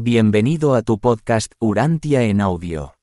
Bienvenido a tu podcast Urantia en audio.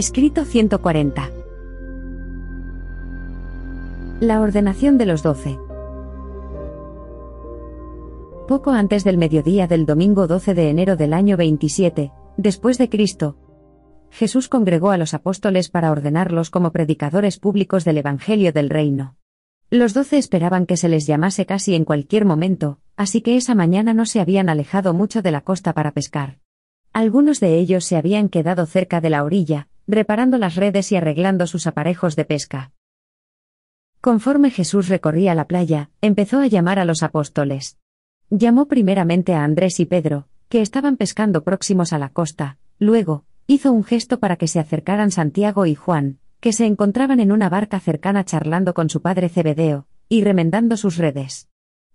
Escrito 140. La ordenación de los doce. Poco antes del mediodía del domingo 12 de enero del año 27, después de Cristo, Jesús congregó a los apóstoles para ordenarlos como predicadores públicos del Evangelio del Reino. Los doce esperaban que se les llamase casi en cualquier momento, así que esa mañana no se habían alejado mucho de la costa para pescar. Algunos de ellos se habían quedado cerca de la orilla, reparando las redes y arreglando sus aparejos de pesca. Conforme Jesús recorría la playa, empezó a llamar a los apóstoles. Llamó primeramente a Andrés y Pedro, que estaban pescando próximos a la costa, luego, hizo un gesto para que se acercaran Santiago y Juan, que se encontraban en una barca cercana charlando con su padre Cebedeo, y remendando sus redes.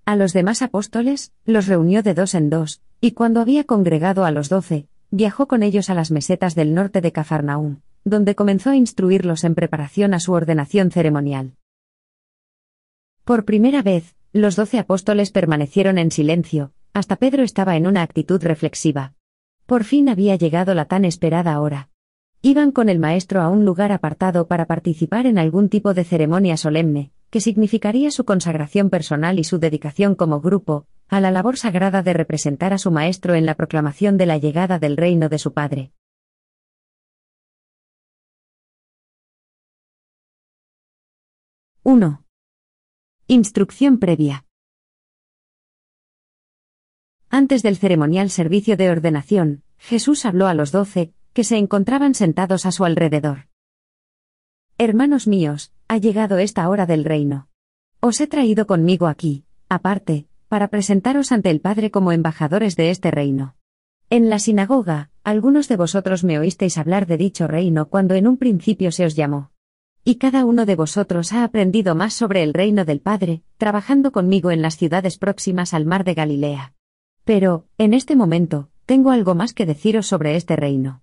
A los demás apóstoles, los reunió de dos en dos, y cuando había congregado a los doce, viajó con ellos a las mesetas del norte de Cafarnaúm, donde comenzó a instruirlos en preparación a su ordenación ceremonial. Por primera vez, los doce apóstoles permanecieron en silencio, hasta Pedro estaba en una actitud reflexiva. Por fin había llegado la tan esperada hora. Iban con el maestro a un lugar apartado para participar en algún tipo de ceremonia solemne, que significaría su consagración personal y su dedicación como grupo, a la labor sagrada de representar a su Maestro en la proclamación de la llegada del reino de su Padre. ¡1! Instrucción previa. Antes del ceremonial servicio de ordenación, Jesús habló a los doce, que se encontraban sentados a su alrededor. Hermanos míos, ha llegado esta hora del reino. Os he traído conmigo aquí, aparte, para presentaros ante el Padre como embajadores de este reino. En la sinagoga, algunos de vosotros me oísteis hablar de dicho reino cuando en un principio se os llamó. Y cada uno de vosotros ha aprendido más sobre el reino del Padre, trabajando conmigo en las ciudades próximas al mar de Galilea. Pero, en este momento, tengo algo más que deciros sobre este reino.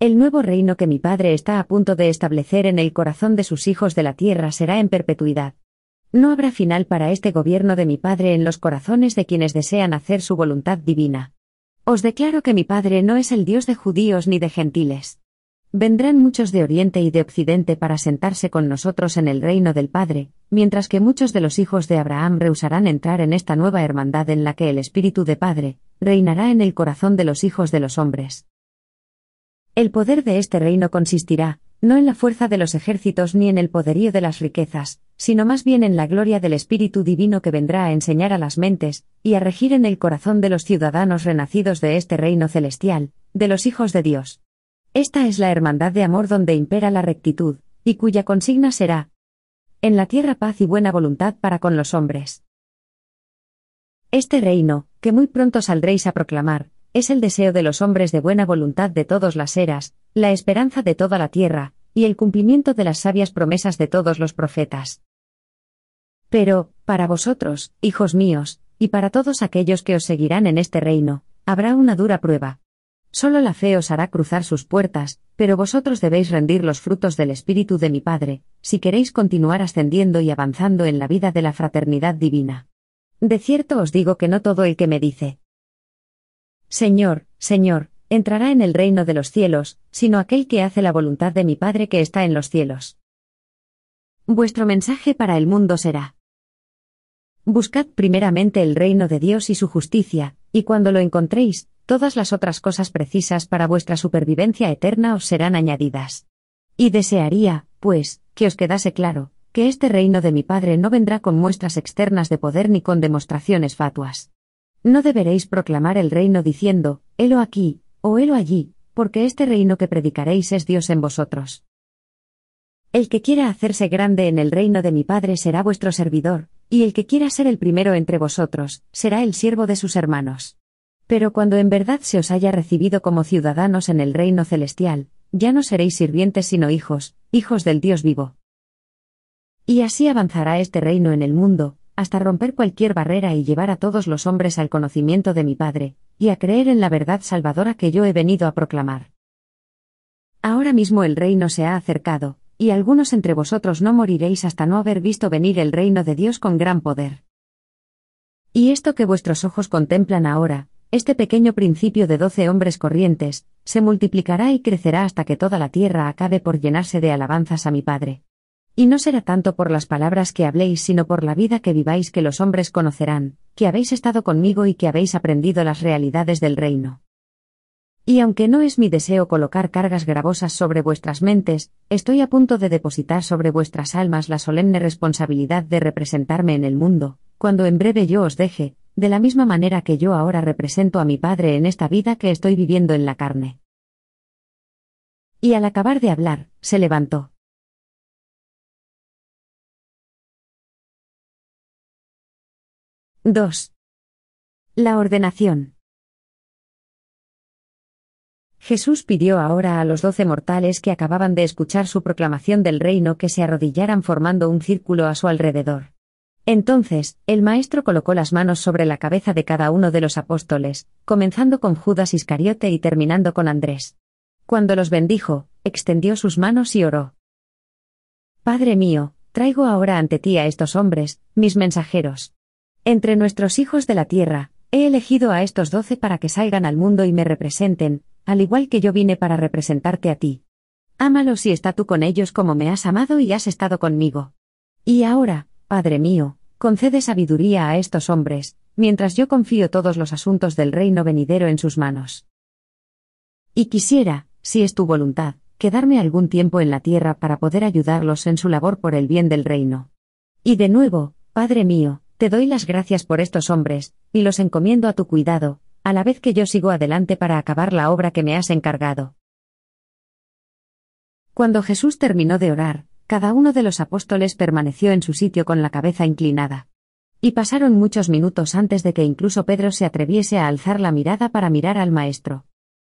El nuevo reino que mi Padre está a punto de establecer en el corazón de sus hijos de la tierra será en perpetuidad. No habrá final para este gobierno de mi Padre en los corazones de quienes desean hacer su voluntad divina. Os declaro que mi Padre no es el Dios de judíos ni de gentiles. Vendrán muchos de Oriente y de Occidente para sentarse con nosotros en el reino del Padre, mientras que muchos de los hijos de Abraham rehusarán entrar en esta nueva hermandad en la que el Espíritu de Padre reinará en el corazón de los hijos de los hombres. El poder de este reino consistirá, no en la fuerza de los ejércitos ni en el poderío de las riquezas, sino más bien en la gloria del Espíritu Divino que vendrá a enseñar a las mentes, y a regir en el corazón de los ciudadanos renacidos de este reino celestial, de los hijos de Dios. Esta es la hermandad de amor donde impera la rectitud, y cuya consigna será, en la tierra paz y buena voluntad para con los hombres. Este reino, que muy pronto saldréis a proclamar, es el deseo de los hombres de buena voluntad de todas las eras, la esperanza de toda la tierra, y el cumplimiento de las sabias promesas de todos los profetas. Pero, para vosotros, hijos míos, y para todos aquellos que os seguirán en este reino, habrá una dura prueba. Solo la fe os hará cruzar sus puertas, pero vosotros debéis rendir los frutos del Espíritu de mi Padre, si queréis continuar ascendiendo y avanzando en la vida de la fraternidad divina. De cierto os digo que no todo el que me dice, Señor, Señor, entrará en el reino de los cielos, sino aquel que hace la voluntad de mi Padre que está en los cielos. Vuestro mensaje para el mundo será. Buscad primeramente el reino de Dios y su justicia, y cuando lo encontréis, todas las otras cosas precisas para vuestra supervivencia eterna os serán añadidas. Y desearía, pues, que os quedase claro, que este reino de mi Padre no vendrá con muestras externas de poder ni con demostraciones fatuas. No deberéis proclamar el reino diciendo, helo aquí, o helo allí, porque este reino que predicaréis es Dios en vosotros. El que quiera hacerse grande en el reino de mi Padre será vuestro servidor, y el que quiera ser el primero entre vosotros, será el siervo de sus hermanos. Pero cuando en verdad se os haya recibido como ciudadanos en el reino celestial, ya no seréis sirvientes sino hijos, hijos del Dios vivo. Y así avanzará este reino en el mundo, hasta romper cualquier barrera y llevar a todos los hombres al conocimiento de mi Padre, y a creer en la verdad salvadora que yo he venido a proclamar. Ahora mismo el reino se ha acercado, y algunos entre vosotros no moriréis hasta no haber visto venir el reino de Dios con gran poder. Y esto que vuestros ojos contemplan ahora, este pequeño principio de doce hombres corrientes, se multiplicará y crecerá hasta que toda la tierra acabe por llenarse de alabanzas a mi Padre. Y no será tanto por las palabras que habléis, sino por la vida que viváis que los hombres conocerán, que habéis estado conmigo y que habéis aprendido las realidades del reino. Y aunque no es mi deseo colocar cargas gravosas sobre vuestras mentes, estoy a punto de depositar sobre vuestras almas la solemne responsabilidad de representarme en el mundo, cuando en breve yo os deje, de la misma manera que yo ahora represento a mi Padre en esta vida que estoy viviendo en la carne. Y al acabar de hablar, se levantó. —2. La ordenación. Jesús pidió ahora a los doce mortales que acababan de escuchar su proclamación del reino que se arrodillaran formando un círculo a su alrededor. Entonces, el Maestro colocó las manos sobre la cabeza de cada uno de los apóstoles, comenzando con Judas Iscariote y terminando con Andrés. Cuando los bendijo, extendió sus manos y oró. Padre mío, traigo ahora ante ti a estos hombres, mis mensajeros. Entre nuestros hijos de la tierra, he elegido a estos doce para que salgan al mundo y me representen, al igual que yo vine para representarte a ti. Ámalos y está tú con ellos como me has amado y has estado conmigo. Y ahora, Padre mío, concede sabiduría a estos hombres, mientras yo confío todos los asuntos del reino venidero en sus manos. Y quisiera, si es tu voluntad, quedarme algún tiempo en la tierra para poder ayudarlos en su labor por el bien del reino. Y de nuevo, Padre mío, te doy las gracias por estos hombres, y los encomiendo a tu cuidado, a la vez que yo sigo adelante para acabar la obra que me has encargado. Cuando Jesús terminó de orar, cada uno de los apóstoles permaneció en su sitio con la cabeza inclinada. Y pasaron muchos minutos antes de que incluso Pedro se atreviese a alzar la mirada para mirar al Maestro.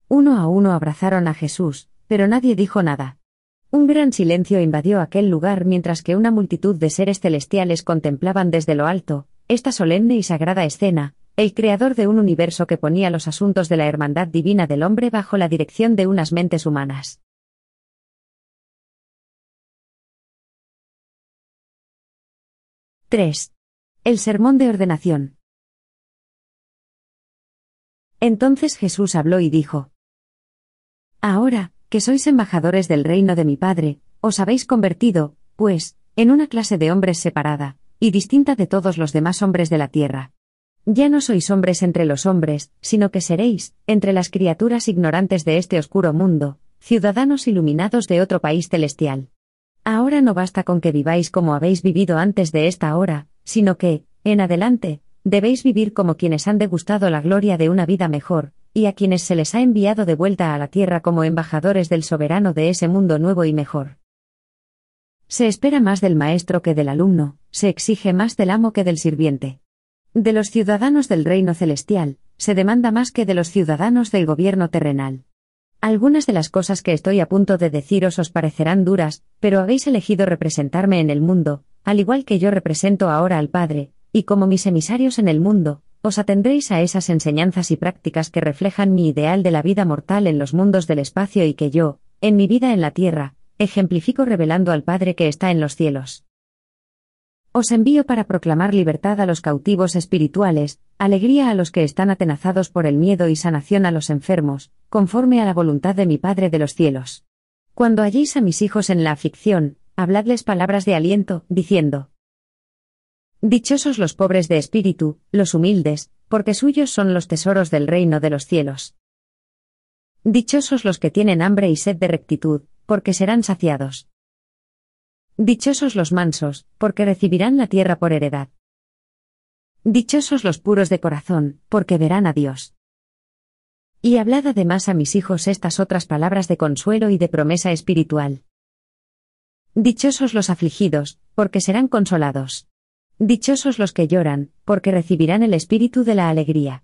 Uno a uno abrazaron a Jesús, pero nadie dijo nada. Un gran silencio invadió aquel lugar mientras que una multitud de seres celestiales contemplaban desde lo alto, esta solemne y sagrada escena, el creador de un universo que ponía los asuntos de la hermandad divina del hombre bajo la dirección de unas mentes humanas. 3. El sermón de ordenación. Entonces Jesús habló y dijo, Ahora, que sois embajadores del reino de mi Padre, os habéis convertido, pues, en una clase de hombres separada, y distinta de todos los demás hombres de la tierra. Ya no sois hombres entre los hombres, sino que seréis, entre las criaturas ignorantes de este oscuro mundo, ciudadanos iluminados de otro país celestial. Ahora no basta con que viváis como habéis vivido antes de esta hora, sino que, en adelante, debéis vivir como quienes han degustado la gloria de una vida mejor, y a quienes se les ha enviado de vuelta a la tierra como embajadores del soberano de ese mundo nuevo y mejor. Se espera más del maestro que del alumno, se exige más del amo que del sirviente. De los ciudadanos del reino celestial, se demanda más que de los ciudadanos del gobierno terrenal. Algunas de las cosas que estoy a punto de deciros os parecerán duras, pero habéis elegido representarme en el mundo, al igual que yo represento ahora al Padre, y como mis emisarios en el mundo, os atendréis a esas enseñanzas y prácticas que reflejan mi ideal de la vida mortal en los mundos del espacio y que yo, en mi vida en la tierra, ejemplifico revelando al Padre que está en los cielos. Os envío para proclamar libertad a los cautivos espirituales, alegría a los que están atenazados por el miedo y sanación a los enfermos, conforme a la voluntad de mi Padre de los cielos. Cuando halléis a mis hijos en la aflicción, habladles palabras de aliento, diciendo, Dichosos los pobres de espíritu, los humildes, porque suyos son los tesoros del reino de los cielos. Dichosos los que tienen hambre y sed de rectitud, porque serán saciados. Dichosos los mansos, porque recibirán la tierra por heredad. Dichosos los puros de corazón, porque verán a Dios. Y hablad además a mis hijos estas otras palabras de consuelo y de promesa espiritual. Dichosos los afligidos, porque serán consolados. Dichosos los que lloran, porque recibirán el espíritu de la alegría.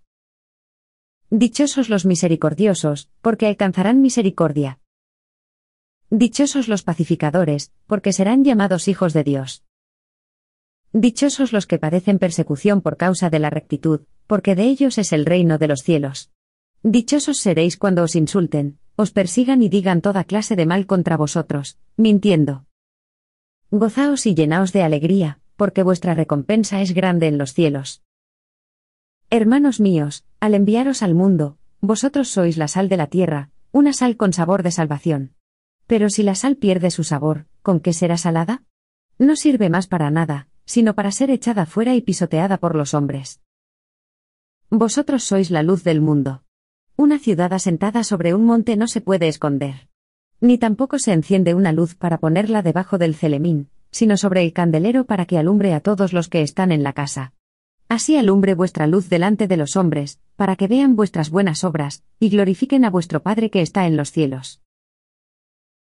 Dichosos los misericordiosos, porque alcanzarán misericordia. Dichosos los pacificadores, porque serán llamados hijos de Dios. Dichosos los que padecen persecución por causa de la rectitud, porque de ellos es el reino de los cielos. Dichosos seréis cuando os insulten, os persigan y digan toda clase de mal contra vosotros, mintiendo. Gozaos y llenaos de alegría, porque vuestra recompensa es grande en los cielos. Hermanos míos, al enviaros al mundo, vosotros sois la sal de la tierra, una sal con sabor de salvación. Pero si la sal pierde su sabor, ¿con qué será salada? No sirve más para nada, sino para ser echada fuera y pisoteada por los hombres. Vosotros sois la luz del mundo. Una ciudad asentada sobre un monte no se puede esconder. Ni tampoco se enciende una luz para ponerla debajo del celemín, sino sobre el candelero para que alumbre a todos los que están en la casa. Así alumbre vuestra luz delante de los hombres, para que vean vuestras buenas obras, y glorifiquen a vuestro Padre que está en los cielos.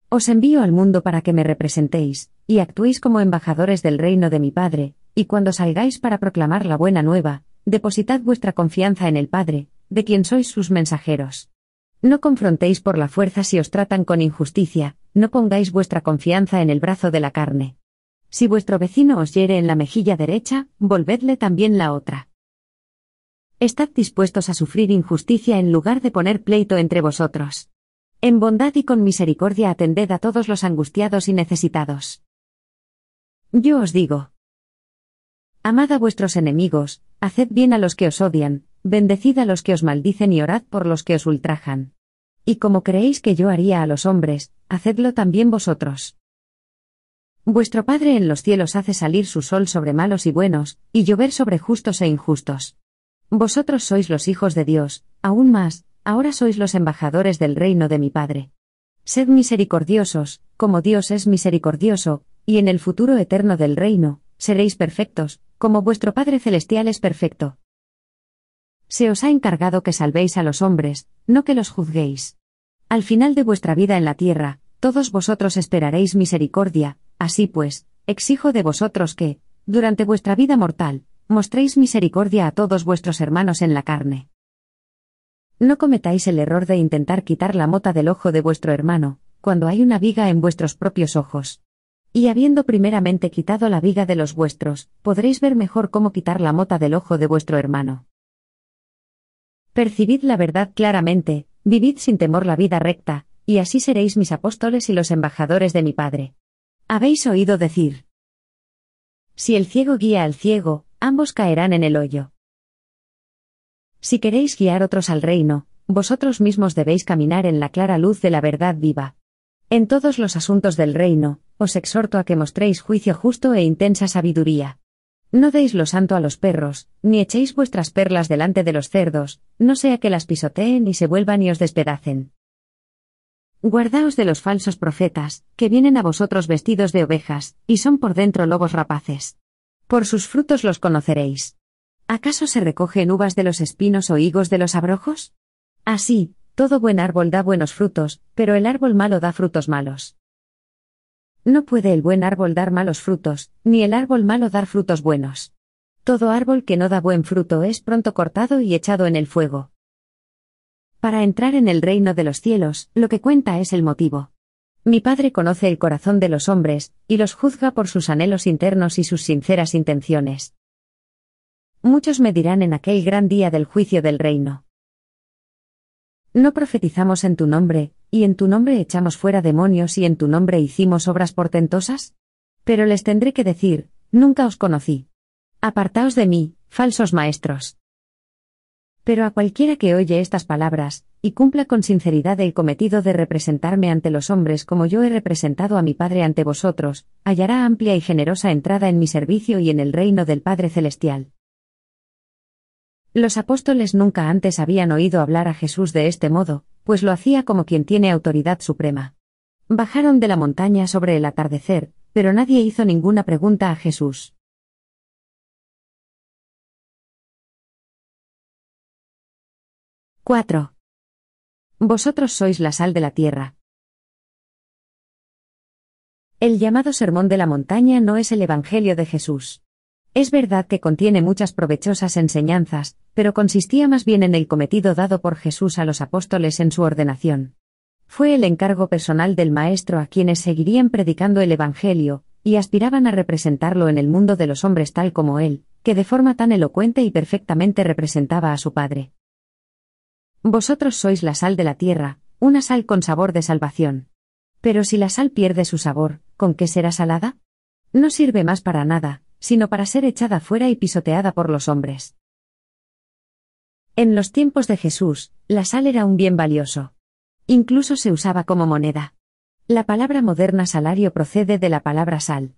Os envío al mundo para que me representéis, y actuéis como embajadores del reino de mi Padre, y cuando salgáis para proclamar la buena nueva, depositad vuestra confianza en el Padre, de quien sois sus mensajeros. No confrontéis por la fuerza si os tratan con injusticia, no pongáis vuestra confianza en el brazo de la carne. Si vuestro vecino os hiere en la mejilla derecha, volvedle también la otra. Estad dispuestos a sufrir injusticia en lugar de poner pleito entre vosotros. En bondad y con misericordia atended a todos los angustiados y necesitados. Yo os digo. Amad a vuestros enemigos, haced bien a los que os odian, Bendecid a los que os maldicen y orad por los que os ultrajan. Y como creéis que yo haría a los hombres, hacedlo también vosotros. Vuestro Padre en los cielos hace salir su sol sobre malos y buenos, y llover sobre justos e injustos. Vosotros sois los hijos de Dios, aún más, ahora sois los embajadores del reino de mi Padre. Sed misericordiosos, como Dios es misericordioso, y en el futuro eterno del reino, seréis perfectos, como vuestro Padre celestial es perfecto. Se os ha encargado que salvéis a los hombres, no que los juzguéis. Al final de vuestra vida en la tierra, todos vosotros esperaréis misericordia, así pues, exijo de vosotros que, durante vuestra vida mortal, mostréis misericordia a todos vuestros hermanos en la carne. No cometáis el error de intentar quitar la mota del ojo de vuestro hermano, cuando hay una viga en vuestros propios ojos. Y habiendo primeramente quitado la viga de los vuestros, podréis ver mejor cómo quitar la mota del ojo de vuestro hermano. Percibid la verdad claramente, vivid sin temor la vida recta, y así seréis mis apóstoles y los embajadores de mi Padre. Habéis oído decir. Si el ciego guía al ciego, ambos caerán en el hoyo. Si queréis guiar otros al reino, vosotros mismos debéis caminar en la clara luz de la verdad viva. En todos los asuntos del reino, os exhorto a que mostréis juicio justo e intensa sabiduría. No deis lo santo a los perros, ni echéis vuestras perlas delante de los cerdos, no sea que las pisoteen y se vuelvan y os despedacen. Guardaos de los falsos profetas, que vienen a vosotros vestidos de ovejas, y son por dentro lobos rapaces. Por sus frutos los conoceréis. ¿Acaso se recogen uvas de los espinos o higos de los abrojos? Así, todo buen árbol da buenos frutos, pero el árbol malo da frutos malos. No puede el buen árbol dar malos frutos, ni el árbol malo dar frutos buenos. Todo árbol que no da buen fruto es pronto cortado y echado en el fuego. Para entrar en el reino de los cielos, lo que cuenta es el motivo. Mi Padre conoce el corazón de los hombres, y los juzga por sus anhelos internos y sus sinceras intenciones. Muchos me dirán en aquel gran día del juicio del reino. No profetizamos en tu nombre, y en tu nombre echamos fuera demonios y en tu nombre hicimos obras portentosas? Pero les tendré que decir, nunca os conocí. Apartaos de mí, falsos maestros. Pero a cualquiera que oye estas palabras, y cumpla con sinceridad el cometido de representarme ante los hombres como yo he representado a mi Padre ante vosotros, hallará amplia y generosa entrada en mi servicio y en el reino del Padre Celestial. Los apóstoles nunca antes habían oído hablar a Jesús de este modo, pues lo hacía como quien tiene autoridad suprema. Bajaron de la montaña sobre el atardecer, pero nadie hizo ninguna pregunta a Jesús. ¡4! Vosotros sois la sal de la tierra. El llamado Sermón de la Montaña no es el Evangelio de Jesús. Es verdad que contiene muchas provechosas enseñanzas, pero consistía más bien en el cometido dado por Jesús a los apóstoles en su ordenación. Fue el encargo personal del Maestro a quienes seguirían predicando el Evangelio, y aspiraban a representarlo en el mundo de los hombres tal como él, que de forma tan elocuente y perfectamente representaba a su Padre. Vosotros sois la sal de la tierra, una sal con sabor de salvación. Pero si la sal pierde su sabor, ¿con qué será salada? No sirve más para nada, sino para ser echada fuera y pisoteada por los hombres. En los tiempos de Jesús, la sal era un bien valioso. Incluso se usaba como moneda. La palabra moderna salario procede de la palabra sal.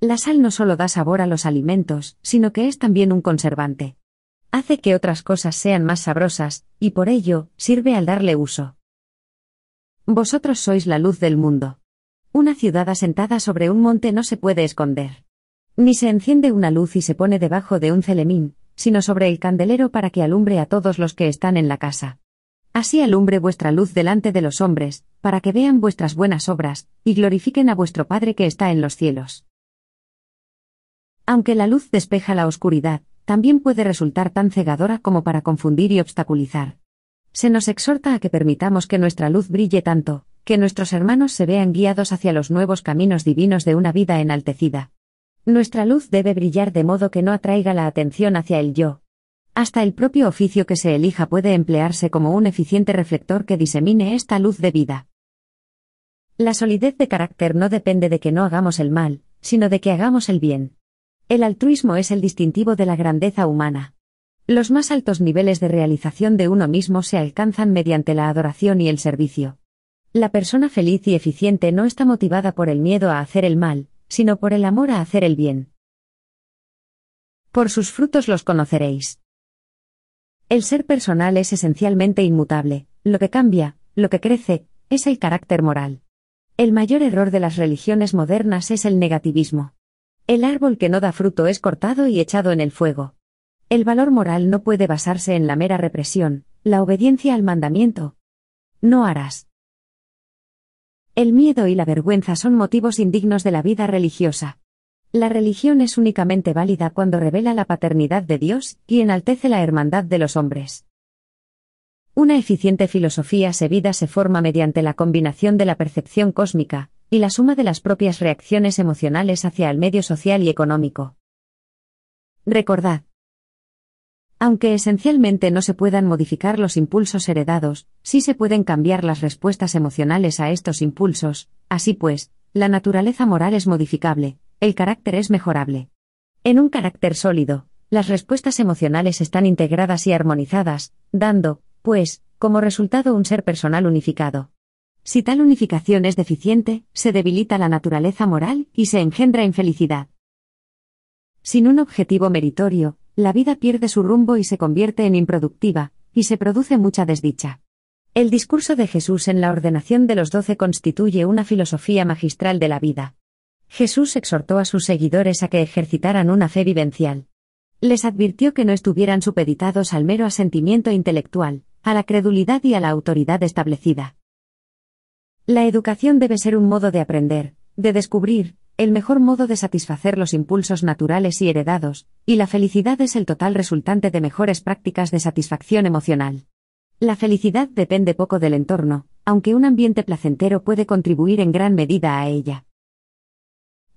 La sal no solo da sabor a los alimentos, sino que es también un conservante. Hace que otras cosas sean más sabrosas, y por ello, sirve al darle uso. Vosotros sois la luz del mundo. Una ciudad asentada sobre un monte no se puede esconder. Ni se enciende una luz y se pone debajo de un celemín, sino sobre el candelero para que alumbre a todos los que están en la casa. Así alumbre vuestra luz delante de los hombres, para que vean vuestras buenas obras, y glorifiquen a vuestro Padre que está en los cielos. Aunque la luz despeja la oscuridad, también puede resultar tan cegadora como para confundir y obstaculizar. Se nos exhorta a que permitamos que nuestra luz brille tanto, que nuestros hermanos se vean guiados hacia los nuevos caminos divinos de una vida enaltecida. Nuestra luz debe brillar de modo que no atraiga la atención hacia el yo. Hasta el propio oficio que se elija puede emplearse como un eficiente reflector que disemine esta luz de vida. La solidez de carácter no depende de que no hagamos el mal, sino de que hagamos el bien. El altruismo es el distintivo de la grandeza humana. Los más altos niveles de realización de uno mismo se alcanzan mediante la adoración y el servicio. La persona feliz y eficiente no está motivada por el miedo a hacer el mal, sino por el amor a hacer el bien. Por sus frutos los conoceréis. El ser personal es esencialmente inmutable, lo que cambia, lo que crece, es el carácter moral. El mayor error de las religiones modernas es el negativismo. El árbol que no da fruto es cortado y echado en el fuego. El valor moral no puede basarse en la mera represión, la obediencia al mandamiento. No harás. El miedo y la vergüenza son motivos indignos de la vida religiosa. La religión es únicamente válida cuando revela la paternidad de Dios y enaltece la hermandad de los hombres. Una eficiente filosofía sevida se forma mediante la combinación de la percepción cósmica, y la suma de las propias reacciones emocionales hacia el medio social y económico. Recordad. Aunque esencialmente no se puedan modificar los impulsos heredados, sí se pueden cambiar las respuestas emocionales a estos impulsos, así pues, la naturaleza moral es modificable, el carácter es mejorable. En un carácter sólido, las respuestas emocionales están integradas y armonizadas, dando, pues, como resultado un ser personal unificado. Si tal unificación es deficiente, se debilita la naturaleza moral y se engendra infelicidad. Sin un objetivo meritorio, la vida pierde su rumbo y se convierte en improductiva, y se produce mucha desdicha. El discurso de Jesús en la ordenación de los doce constituye una filosofía magistral de la vida. Jesús exhortó a sus seguidores a que ejercitaran una fe vivencial. Les advirtió que no estuvieran supeditados al mero asentimiento intelectual, a la credulidad y a la autoridad establecida. La educación debe ser un modo de aprender, de descubrir, el mejor modo de satisfacer los impulsos naturales y heredados, y la felicidad es el total resultante de mejores prácticas de satisfacción emocional. La felicidad depende poco del entorno, aunque un ambiente placentero puede contribuir en gran medida a ella.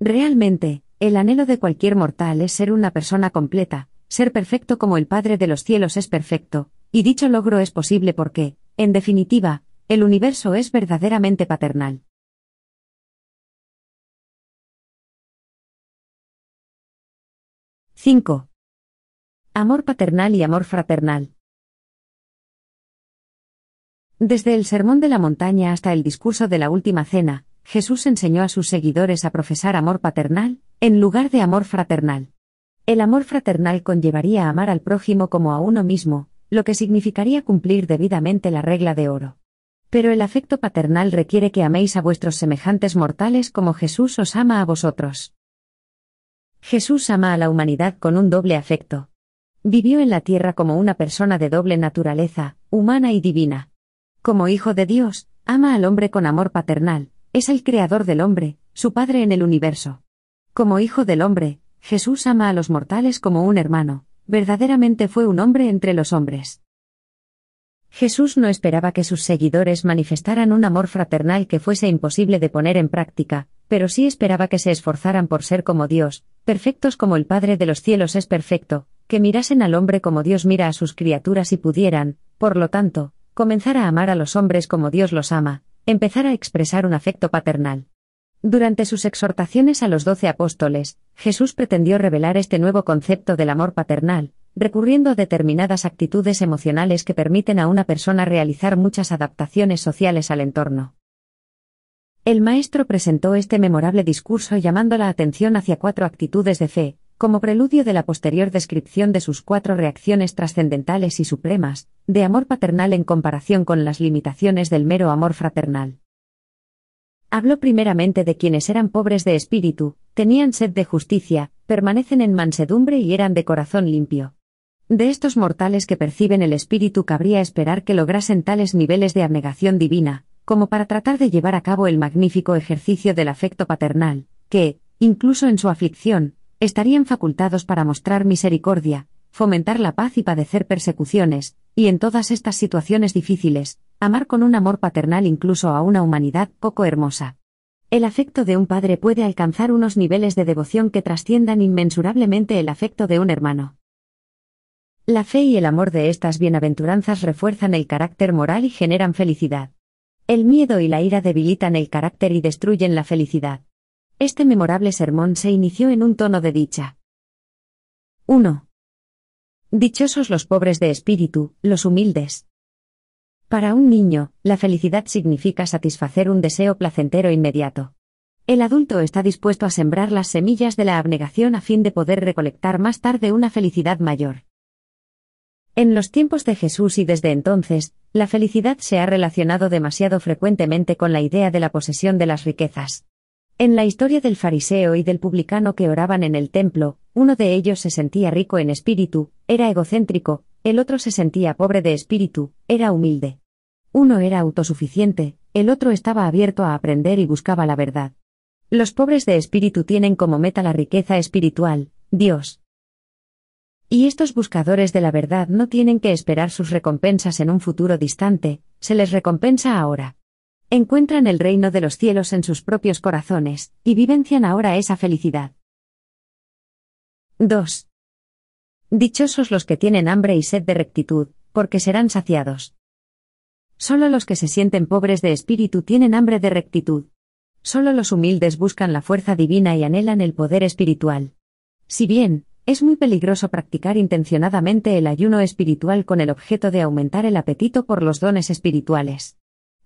Realmente, el anhelo de cualquier mortal es ser una persona completa, ser perfecto como el Padre de los cielos es perfecto, y dicho logro es posible porque, en definitiva, el universo es verdaderamente paternal. ¡5! Amor paternal y amor fraternal. Desde el Sermón de la Montaña hasta el discurso de la Última Cena, Jesús enseñó a sus seguidores a profesar amor paternal, en lugar de amor fraternal. El amor fraternal conllevaría amar al prójimo como a uno mismo, lo que significaría cumplir debidamente la regla de oro. Pero el afecto paternal requiere que améis a vuestros semejantes mortales como Jesús os ama a vosotros. Jesús ama a la humanidad con un doble afecto. Vivió en la tierra como una persona de doble naturaleza, humana y divina. Como hijo de Dios, ama al hombre con amor paternal, es el creador del hombre, su padre en el universo. Como hijo del hombre, Jesús ama a los mortales como un hermano, verdaderamente fue un hombre entre los hombres. Jesús no esperaba que sus seguidores manifestaran un amor fraternal que fuese imposible de poner en práctica, pero sí esperaba que se esforzaran por ser como Dios, perfectos como el Padre de los cielos es perfecto, que mirasen al hombre como Dios mira a sus criaturas y pudieran, por lo tanto, comenzar a amar a los hombres como Dios los ama, empezar a expresar un afecto paternal. Durante sus exhortaciones a los doce apóstoles, Jesús pretendió revelar este nuevo concepto del amor paternal, recurriendo a determinadas actitudes emocionales que permiten a una persona realizar muchas adaptaciones sociales al entorno. El maestro presentó este memorable discurso llamando la atención hacia cuatro actitudes de fe, como preludio de la posterior descripción de sus cuatro reacciones trascendentales y supremas, de amor paternal en comparación con las limitaciones del mero amor fraternal. Habló primeramente de quienes eran pobres de espíritu, tenían sed de justicia, permanecen en mansedumbre y eran de corazón limpio. De estos mortales que perciben el espíritu cabría esperar que lograsen tales niveles de abnegación divina, como para tratar de llevar a cabo el magnífico ejercicio del afecto paternal, que, incluso en su aflicción, estarían facultados para mostrar misericordia, fomentar la paz y padecer persecuciones, y en todas estas situaciones difíciles, amar con un amor paternal incluso a una humanidad poco hermosa. El afecto de un padre puede alcanzar unos niveles de devoción que trasciendan inmensurablemente el afecto de un hermano. La fe y el amor de estas bienaventuranzas refuerzan el carácter moral y generan felicidad. El miedo y la ira debilitan el carácter y destruyen la felicidad. Este memorable sermón se inició en un tono de dicha. 1. Dichosos los pobres de espíritu, los humildes. Para un niño, la felicidad significa satisfacer un deseo placentero inmediato. El adulto está dispuesto a sembrar las semillas de la abnegación a fin de poder recolectar más tarde una felicidad mayor. En los tiempos de Jesús y desde entonces, la felicidad se ha relacionado demasiado frecuentemente con la idea de la posesión de las riquezas. En la historia del fariseo y del publicano que oraban en el templo, uno de ellos se sentía rico en espíritu, era egocéntrico, el otro se sentía pobre de espíritu, era humilde. Uno era autosuficiente, el otro estaba abierto a aprender y buscaba la verdad. Los pobres de espíritu tienen como meta la riqueza espiritual, Dios. Y estos buscadores de la verdad no tienen que esperar sus recompensas en un futuro distante, se les recompensa ahora. Encuentran el reino de los cielos en sus propios corazones, y vivencian ahora esa felicidad. 2. Dichosos los que tienen hambre y sed de rectitud, porque serán saciados. Solo los que se sienten pobres de espíritu tienen hambre de rectitud. Solo los humildes buscan la fuerza divina y anhelan el poder espiritual. Si bien, es muy peligroso practicar intencionadamente el ayuno espiritual con el objeto de aumentar el apetito por los dones espirituales.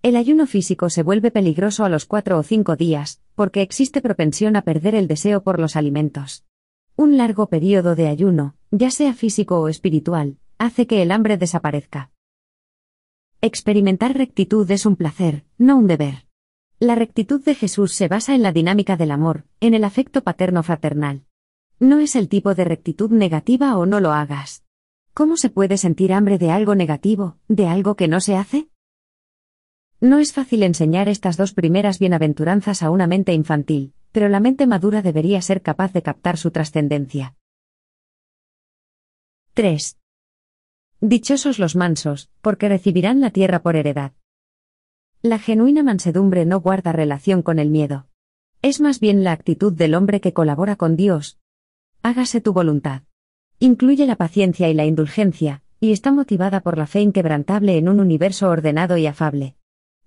El ayuno físico se vuelve peligroso a los cuatro o cinco días, porque existe propensión a perder el deseo por los alimentos. Un largo periodo de ayuno, ya sea físico o espiritual, hace que el hambre desaparezca. Experimentar rectitud es un placer, no un deber. La rectitud de Jesús se basa en la dinámica del amor, en el afecto paterno-fraternal. No es el tipo de rectitud negativa o no lo hagas. ¿Cómo se puede sentir hambre de algo negativo, de algo que no se hace? No es fácil enseñar estas dos primeras bienaventuranzas a una mente infantil, pero la mente madura debería ser capaz de captar su trascendencia. 3. Dichosos los mansos, porque recibirán la tierra por heredad. La genuina mansedumbre no guarda relación con el miedo. Es más bien la actitud del hombre que colabora con Dios. Hágase tu voluntad. Incluye la paciencia y la indulgencia, y está motivada por la fe inquebrantable en un universo ordenado y afable.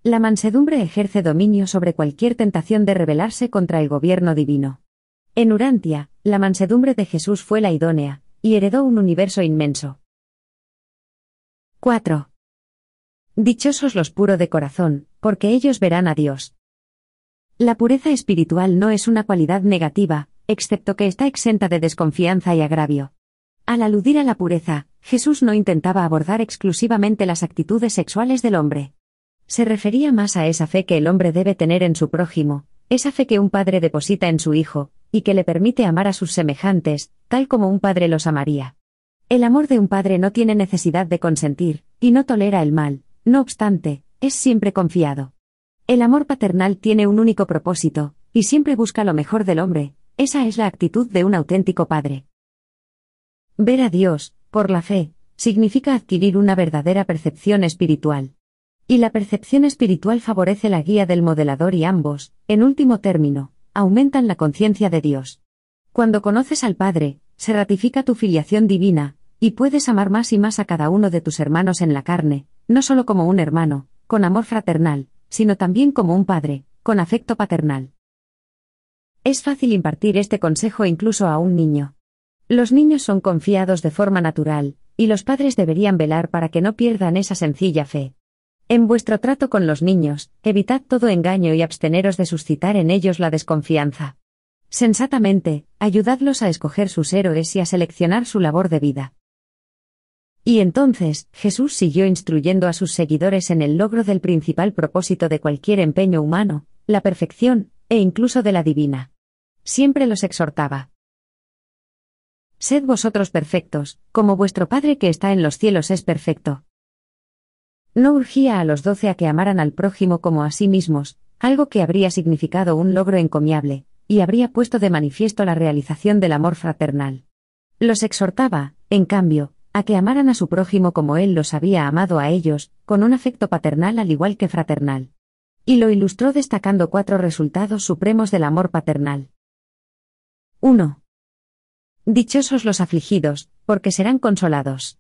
La mansedumbre ejerce dominio sobre cualquier tentación de rebelarse contra el gobierno divino. En Urantia, la mansedumbre de Jesús fue la idónea, y heredó un universo inmenso. 4. Dichosos los puros de corazón, porque ellos verán a Dios. La pureza espiritual no es una cualidad negativa, excepto que está exenta de desconfianza y agravio. Al aludir a la pureza, Jesús no intentaba abordar exclusivamente las actitudes sexuales del hombre. Se refería más a esa fe que el hombre debe tener en su prójimo, esa fe que un padre deposita en su hijo, y que le permite amar a sus semejantes, tal como un padre los amaría. El amor de un padre no tiene necesidad de consentir, y no tolera el mal, no obstante, es siempre confiado. El amor paternal tiene un único propósito, y siempre busca lo mejor del hombre, esa es la actitud de un auténtico padre. Ver a Dios, por la fe, significa adquirir una verdadera percepción espiritual. Y la percepción espiritual favorece la guía del modelador y ambos, en último término, aumentan la conciencia de Dios. Cuando conoces al Padre, se ratifica tu filiación divina, y puedes amar más y más a cada uno de tus hermanos en la carne, no solo como un hermano, con amor fraternal, sino también como un padre, con afecto paternal. Es fácil impartir este consejo incluso a un niño. Los niños son confiados de forma natural, y los padres deberían velar para que no pierdan esa sencilla fe. En vuestro trato con los niños, evitad todo engaño y absteneros de suscitar en ellos la desconfianza. Sensatamente, ayudadlos a escoger sus héroes y a seleccionar su labor de vida. Y entonces, Jesús siguió instruyendo a sus seguidores en el logro del principal propósito de cualquier empeño humano, la perfección, e incluso de la divina. Siempre los exhortaba. Sed vosotros perfectos, como vuestro Padre que está en los cielos es perfecto. No urgía a los doce a que amaran al prójimo como a sí mismos, algo que habría significado un logro encomiable, y habría puesto de manifiesto la realización del amor fraternal. Los exhortaba, en cambio, a que amaran a su prójimo como él los había amado a ellos, con un afecto paternal al igual que fraternal. Y lo ilustró destacando cuatro resultados supremos del amor paternal. 1. Dichosos los afligidos, porque serán consolados.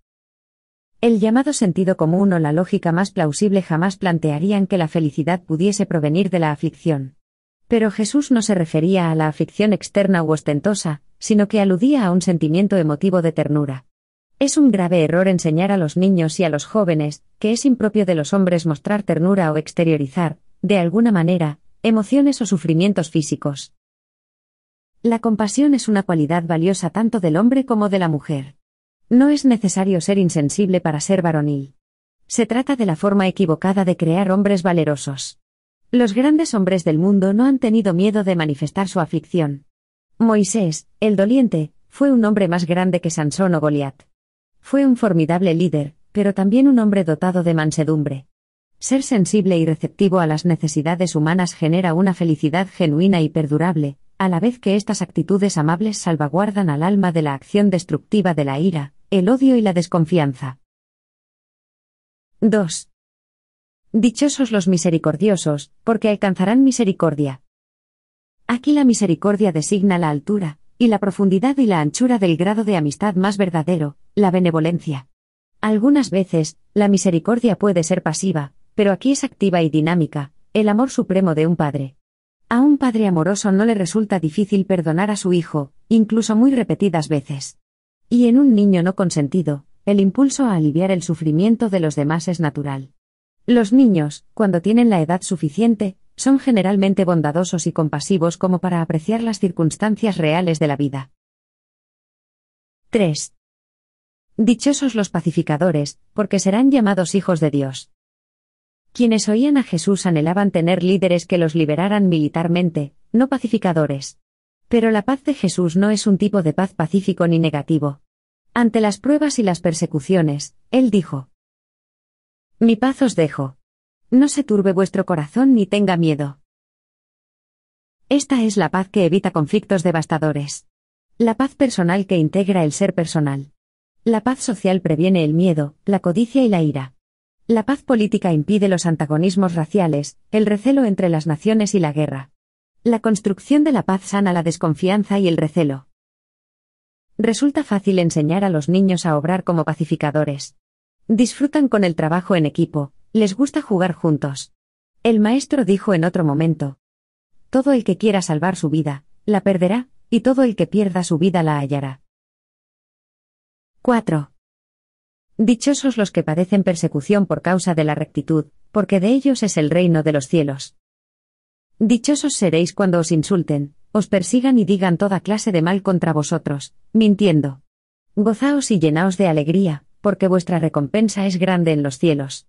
El llamado sentido común o la lógica más plausible jamás plantearían que la felicidad pudiese provenir de la aflicción. Pero Jesús no se refería a la aflicción externa u ostentosa, sino que aludía a un sentimiento emotivo de ternura. Es un grave error enseñar a los niños y a los jóvenes, que es impropio de los hombres mostrar ternura o exteriorizar, de alguna manera, emociones o sufrimientos físicos. La compasión es una cualidad valiosa tanto del hombre como de la mujer. No es necesario ser insensible para ser varonil. Se trata de la forma equivocada de crear hombres valerosos. Los grandes hombres del mundo no han tenido miedo de manifestar su aflicción. Moisés, el doliente, fue un hombre más grande que Sansón o Goliat. Fue un formidable líder, pero también un hombre dotado de mansedumbre. Ser sensible y receptivo a las necesidades humanas genera una felicidad genuina y perdurable, a la vez que estas actitudes amables salvaguardan al alma de la acción destructiva de la ira, el odio y la desconfianza. 2. Dichosos los misericordiosos, porque alcanzarán misericordia. Aquí la misericordia designa la altura, y la profundidad y la anchura del grado de amistad más verdadero, la benevolencia. Algunas veces, la misericordia puede ser pasiva, pero aquí es activa y dinámica, el amor supremo de un padre. A un padre amoroso no le resulta difícil perdonar a su hijo, incluso muy repetidas veces. Y en un niño no consentido, el impulso a aliviar el sufrimiento de los demás es natural. Los niños, cuando tienen la edad suficiente, son generalmente bondadosos y compasivos como para apreciar las circunstancias reales de la vida. 3. Dichosos los pacificadores, porque serán llamados hijos de Dios. Quienes oían a Jesús anhelaban tener líderes que los liberaran militarmente, no pacificadores. Pero la paz de Jesús no es un tipo de paz pacífico ni negativo. Ante las pruebas y las persecuciones, Él dijo, Mi paz os dejo. No se turbe vuestro corazón ni tenga miedo. Esta es la paz que evita conflictos devastadores. La paz personal que integra el ser personal. La paz social previene el miedo, la codicia y la ira. La paz política impide los antagonismos raciales, el recelo entre las naciones y la guerra. La construcción de la paz sana la desconfianza y el recelo. Resulta fácil enseñar a los niños a obrar como pacificadores. Disfrutan con el trabajo en equipo, les gusta jugar juntos. El maestro dijo en otro momento. Todo el que quiera salvar su vida, la perderá, y todo el que pierda su vida la hallará. 4. Dichosos los que padecen persecución por causa de la rectitud, porque de ellos es el reino de los cielos. Dichosos seréis cuando os insulten, os persigan y digan toda clase de mal contra vosotros, mintiendo. Gozaos y llenaos de alegría, porque vuestra recompensa es grande en los cielos.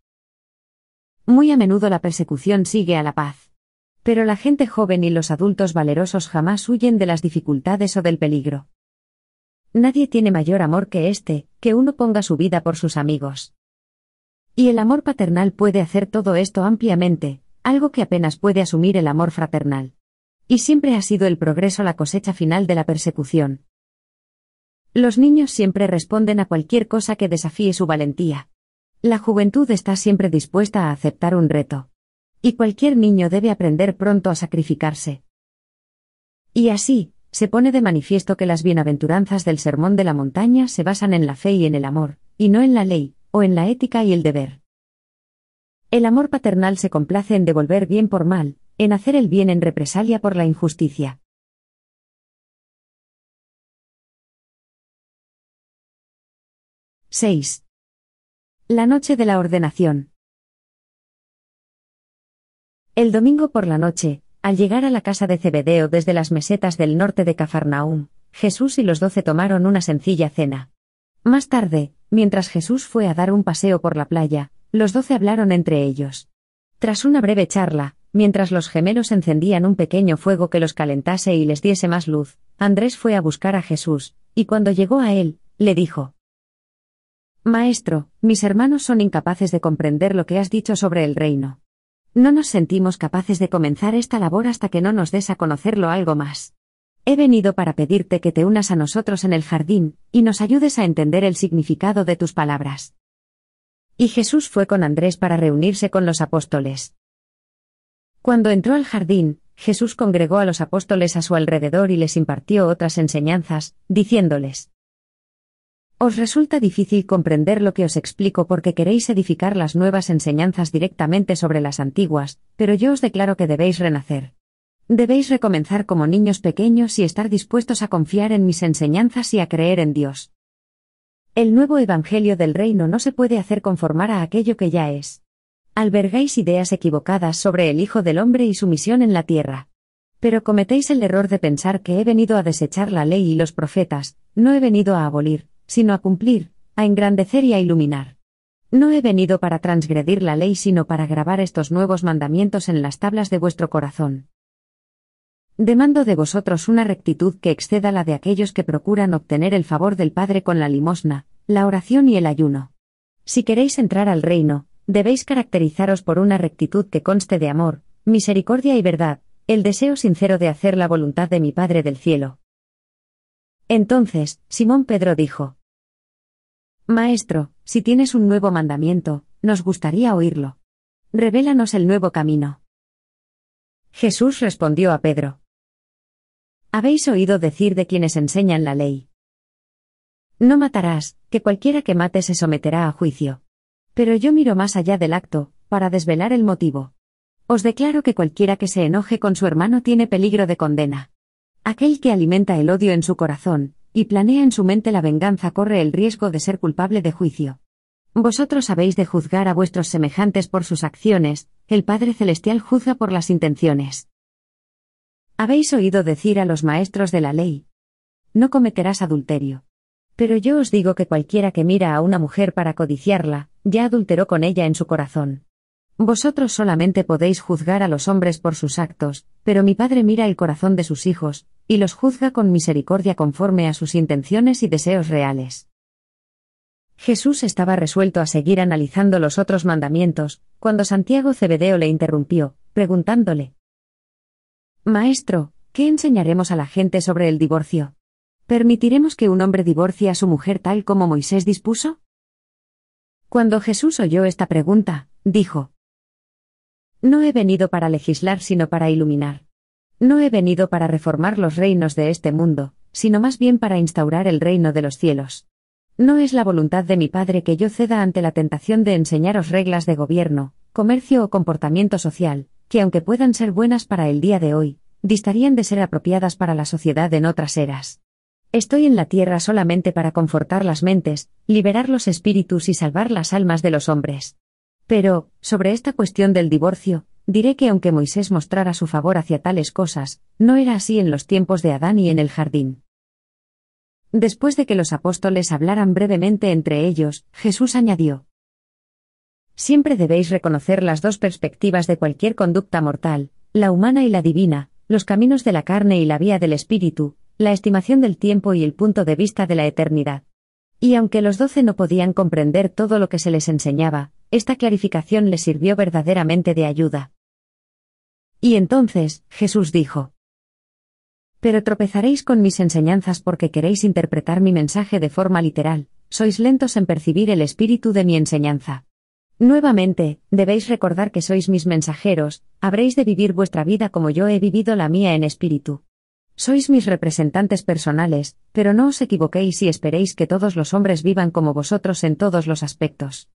Muy a menudo la persecución sigue a la paz. Pero la gente joven y los adultos valerosos jamás huyen de las dificultades o del peligro. Nadie tiene mayor amor que este, que uno ponga su vida por sus amigos. Y el amor paternal puede hacer todo esto ampliamente, algo que apenas puede asumir el amor fraternal. Y siempre ha sido el progreso la cosecha final de la persecución. Los niños siempre responden a cualquier cosa que desafíe su valentía. La juventud está siempre dispuesta a aceptar un reto. Y cualquier niño debe aprender pronto a sacrificarse. Y así, se pone de manifiesto que las bienaventuranzas del Sermón de la Montaña se basan en la fe y en el amor, y no en la ley, o en la ética y el deber. El amor paternal se complace en devolver bien por mal, en hacer el bien en represalia por la injusticia. ¡6! La noche de la ordenación. El domingo por la noche, al llegar a la casa de Cebedeo desde las mesetas del norte de Cafarnaúm, Jesús y los doce tomaron una sencilla cena. Más tarde, mientras Jesús fue a dar un paseo por la playa, los doce hablaron entre ellos. Tras una breve charla, mientras los gemelos encendían un pequeño fuego que los calentase y les diese más luz, Andrés fue a buscar a Jesús, y cuando llegó a él, le dijo, Maestro, mis hermanos son incapaces de comprender lo que has dicho sobre el reino. No nos sentimos capaces de comenzar esta labor hasta que no nos des a conocerlo algo más. He venido para pedirte que te unas a nosotros en el jardín, y nos ayudes a entender el significado de tus palabras. Y Jesús fue con Andrés para reunirse con los apóstoles. Cuando entró al jardín, Jesús congregó a los apóstoles a su alrededor y les impartió otras enseñanzas, diciéndoles, os resulta difícil comprender lo que os explico porque queréis edificar las nuevas enseñanzas directamente sobre las antiguas, pero yo os declaro que debéis renacer. Debéis recomenzar como niños pequeños y estar dispuestos a confiar en mis enseñanzas y a creer en Dios. El nuevo Evangelio del Reino no se puede hacer conformar a aquello que ya es. Albergáis ideas equivocadas sobre el Hijo del Hombre y su misión en la tierra. Pero cometéis el error de pensar que he venido a desechar la ley y los profetas, no he venido a abolir, sino a cumplir, a engrandecer y a iluminar. No he venido para transgredir la ley, sino para grabar estos nuevos mandamientos en las tablas de vuestro corazón. Demando de vosotros una rectitud que exceda la de aquellos que procuran obtener el favor del Padre con la limosna, la oración y el ayuno. Si queréis entrar al reino, debéis caracterizaros por una rectitud que conste de amor, misericordia y verdad, el deseo sincero de hacer la voluntad de mi Padre del cielo. Entonces, Simón Pedro dijo, Maestro, si tienes un nuevo mandamiento, nos gustaría oírlo. Revélanos el nuevo camino. Jesús respondió a Pedro. Habéis oído decir de quienes enseñan la ley. No matarás, que cualquiera que mate se someterá a juicio. Pero yo miro más allá del acto, para desvelar el motivo. Os declaro que cualquiera que se enoje con su hermano tiene peligro de condena. Aquel que alimenta el odio en su corazón, y planea en su mente la venganza corre el riesgo de ser culpable de juicio. Vosotros habéis de juzgar a vuestros semejantes por sus acciones, el Padre Celestial juzga por las intenciones. Habéis oído decir a los maestros de la ley, no cometerás adulterio. Pero yo os digo que cualquiera que mira a una mujer para codiciarla, ya adulteró con ella en su corazón. Vosotros solamente podéis juzgar a los hombres por sus actos, pero mi Padre mira el corazón de sus hijos, y los juzga con misericordia conforme a sus intenciones y deseos reales. Jesús estaba resuelto a seguir analizando los otros mandamientos, cuando Santiago Cebedeo le interrumpió, preguntándole, Maestro, ¿qué enseñaremos a la gente sobre el divorcio? ¿Permitiremos que un hombre divorcie a su mujer tal como Moisés dispuso? Cuando Jesús oyó esta pregunta, dijo, No he venido para legislar sino para iluminar. No he venido para reformar los reinos de este mundo, sino más bien para instaurar el reino de los cielos. No es la voluntad de mi Padre que yo ceda ante la tentación de enseñaros reglas de gobierno, comercio o comportamiento social, que aunque puedan ser buenas para el día de hoy, distarían de ser apropiadas para la sociedad en otras eras. Estoy en la tierra solamente para confortar las mentes, liberar los espíritus y salvar las almas de los hombres. Pero, sobre esta cuestión del divorcio, Diré que aunque Moisés mostrara su favor hacia tales cosas, no era así en los tiempos de Adán y en el jardín. Después de que los apóstoles hablaran brevemente entre ellos, Jesús añadió, Siempre debéis reconocer las dos perspectivas de cualquier conducta mortal, la humana y la divina, los caminos de la carne y la vía del espíritu, la estimación del tiempo y el punto de vista de la eternidad. Y aunque los doce no podían comprender todo lo que se les enseñaba, esta clarificación les sirvió verdaderamente de ayuda. Y entonces, Jesús dijo, Pero tropezaréis con mis enseñanzas porque queréis interpretar mi mensaje de forma literal, sois lentos en percibir el espíritu de mi enseñanza. Nuevamente, debéis recordar que sois mis mensajeros, habréis de vivir vuestra vida como yo he vivido la mía en espíritu. Sois mis representantes personales, pero no os equivoquéis y esperéis que todos los hombres vivan como vosotros en todos los aspectos.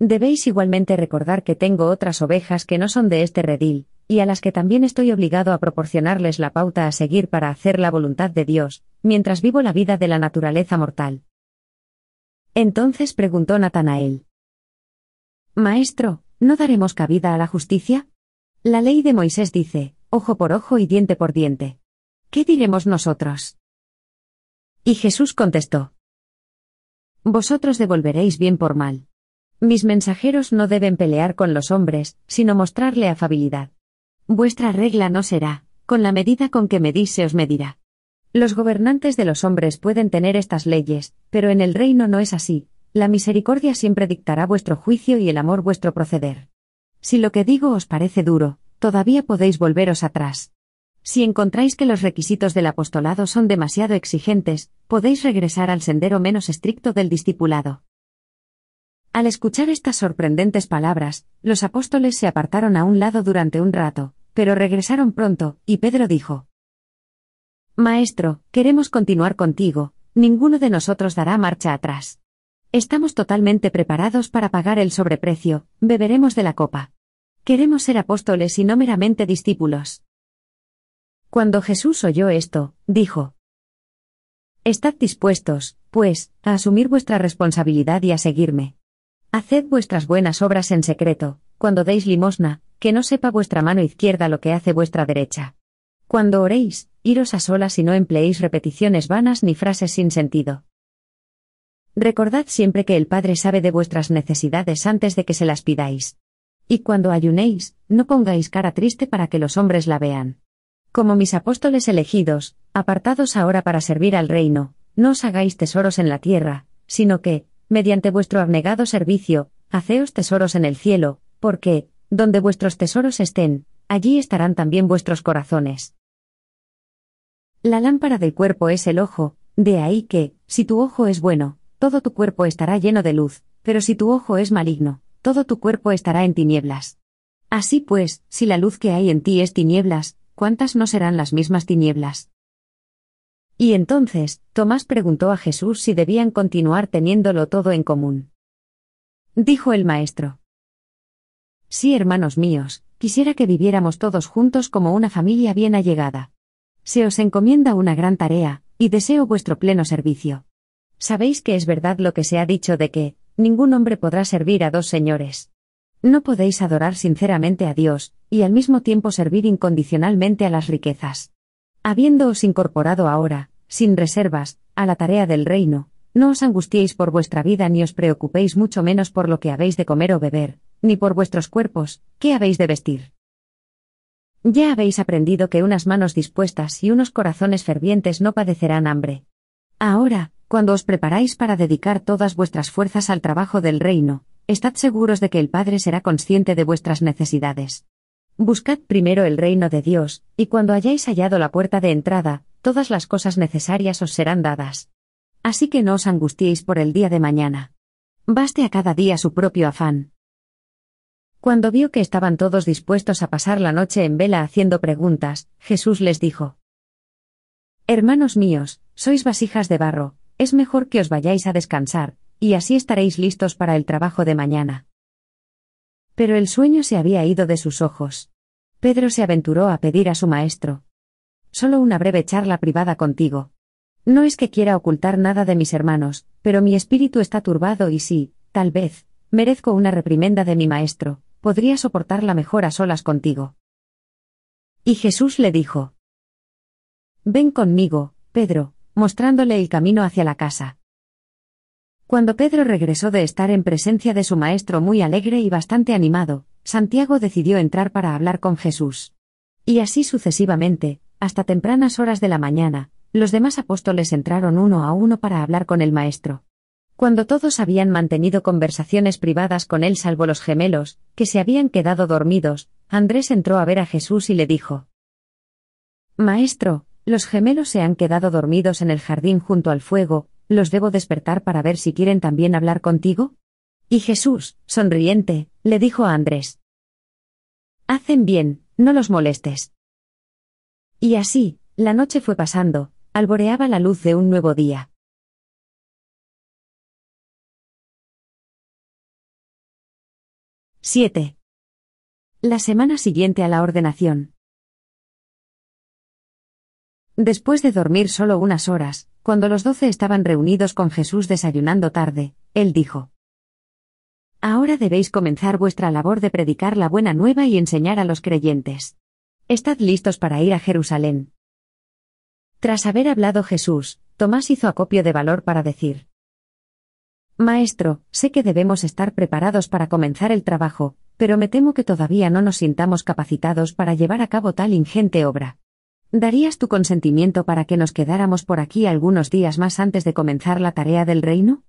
Debéis igualmente recordar que tengo otras ovejas que no son de este redil, y a las que también estoy obligado a proporcionarles la pauta a seguir para hacer la voluntad de Dios, mientras vivo la vida de la naturaleza mortal. Entonces preguntó Natanael. Maestro, ¿no daremos cabida a la justicia? La ley de Moisés dice, ojo por ojo y diente por diente. ¿Qué diremos nosotros? Y Jesús contestó. Vosotros devolveréis bien por mal. Mis mensajeros no deben pelear con los hombres, sino mostrarle afabilidad. Vuestra regla no será, con la medida con que medís se os medirá. Los gobernantes de los hombres pueden tener estas leyes, pero en el reino no es así, la misericordia siempre dictará vuestro juicio y el amor vuestro proceder. Si lo que digo os parece duro, todavía podéis volveros atrás. Si encontráis que los requisitos del apostolado son demasiado exigentes, podéis regresar al sendero menos estricto del discipulado. Al escuchar estas sorprendentes palabras, los apóstoles se apartaron a un lado durante un rato, pero regresaron pronto, y Pedro dijo, Maestro, queremos continuar contigo, ninguno de nosotros dará marcha atrás. Estamos totalmente preparados para pagar el sobreprecio, beberemos de la copa. Queremos ser apóstoles y no meramente discípulos. Cuando Jesús oyó esto, dijo, Estad dispuestos, pues, a asumir vuestra responsabilidad y a seguirme. Haced vuestras buenas obras en secreto, cuando deis limosna, que no sepa vuestra mano izquierda lo que hace vuestra derecha. Cuando oréis, iros a solas y no empleéis repeticiones vanas ni frases sin sentido. Recordad siempre que el Padre sabe de vuestras necesidades antes de que se las pidáis. Y cuando ayunéis, no pongáis cara triste para que los hombres la vean. Como mis apóstoles elegidos, apartados ahora para servir al reino, no os hagáis tesoros en la tierra, sino que, mediante vuestro abnegado servicio, haceos tesoros en el cielo, porque, donde vuestros tesoros estén, allí estarán también vuestros corazones. La lámpara del cuerpo es el ojo, de ahí que, si tu ojo es bueno, todo tu cuerpo estará lleno de luz, pero si tu ojo es maligno, todo tu cuerpo estará en tinieblas. Así pues, si la luz que hay en ti es tinieblas, ¿cuántas no serán las mismas tinieblas? Y entonces, Tomás preguntó a Jesús si debían continuar teniéndolo todo en común. Dijo el maestro. Sí, hermanos míos, quisiera que viviéramos todos juntos como una familia bien allegada. Se os encomienda una gran tarea, y deseo vuestro pleno servicio. Sabéis que es verdad lo que se ha dicho de que, ningún hombre podrá servir a dos señores. No podéis adorar sinceramente a Dios, y al mismo tiempo servir incondicionalmente a las riquezas. Habiéndoos incorporado ahora, sin reservas, a la tarea del reino, no os angustiéis por vuestra vida ni os preocupéis mucho menos por lo que habéis de comer o beber, ni por vuestros cuerpos, qué habéis de vestir. Ya habéis aprendido que unas manos dispuestas y unos corazones fervientes no padecerán hambre. Ahora, cuando os preparáis para dedicar todas vuestras fuerzas al trabajo del reino, estad seguros de que el Padre será consciente de vuestras necesidades. Buscad primero el reino de Dios, y cuando hayáis hallado la puerta de entrada, todas las cosas necesarias os serán dadas. Así que no os angustiéis por el día de mañana. Baste a cada día su propio afán. Cuando vio que estaban todos dispuestos a pasar la noche en vela haciendo preguntas, Jesús les dijo, Hermanos míos, sois vasijas de barro, es mejor que os vayáis a descansar, y así estaréis listos para el trabajo de mañana. Pero el sueño se había ido de sus ojos. Pedro se aventuró a pedir a su maestro. Solo una breve charla privada contigo. No es que quiera ocultar nada de mis hermanos, pero mi espíritu está turbado y sí, tal vez, merezco una reprimenda de mi maestro, podría soportarla mejor a solas contigo. Y Jesús le dijo, Ven conmigo, Pedro, mostrándole el camino hacia la casa. Cuando Pedro regresó de estar en presencia de su maestro muy alegre y bastante animado, Santiago decidió entrar para hablar con Jesús. Y así sucesivamente, hasta tempranas horas de la mañana, los demás apóstoles entraron uno a uno para hablar con el maestro. Cuando todos habían mantenido conversaciones privadas con él salvo los gemelos, que se habían quedado dormidos, Andrés entró a ver a Jesús y le dijo, Maestro, los gemelos se han quedado dormidos en el jardín junto al fuego, ¿los debo despertar para ver si quieren también hablar contigo? Y Jesús, sonriente, le dijo a Andrés. Hacen bien, no los molestes. Y así, la noche fue pasando, alboreaba la luz de un nuevo día. —7. La semana siguiente a la ordenación. Después de dormir solo unas horas, cuando los doce estaban reunidos con Jesús desayunando tarde, él dijo, Ahora debéis comenzar vuestra labor de predicar la buena nueva y enseñar a los creyentes. Estad listos para ir a Jerusalén. Tras haber hablado Jesús, Tomás hizo acopio de valor para decir, Maestro, sé que debemos estar preparados para comenzar el trabajo, pero me temo que todavía no nos sintamos capacitados para llevar a cabo tal ingente obra. ¿Darías tu consentimiento para que nos quedáramos por aquí algunos días más antes de comenzar la tarea del reino?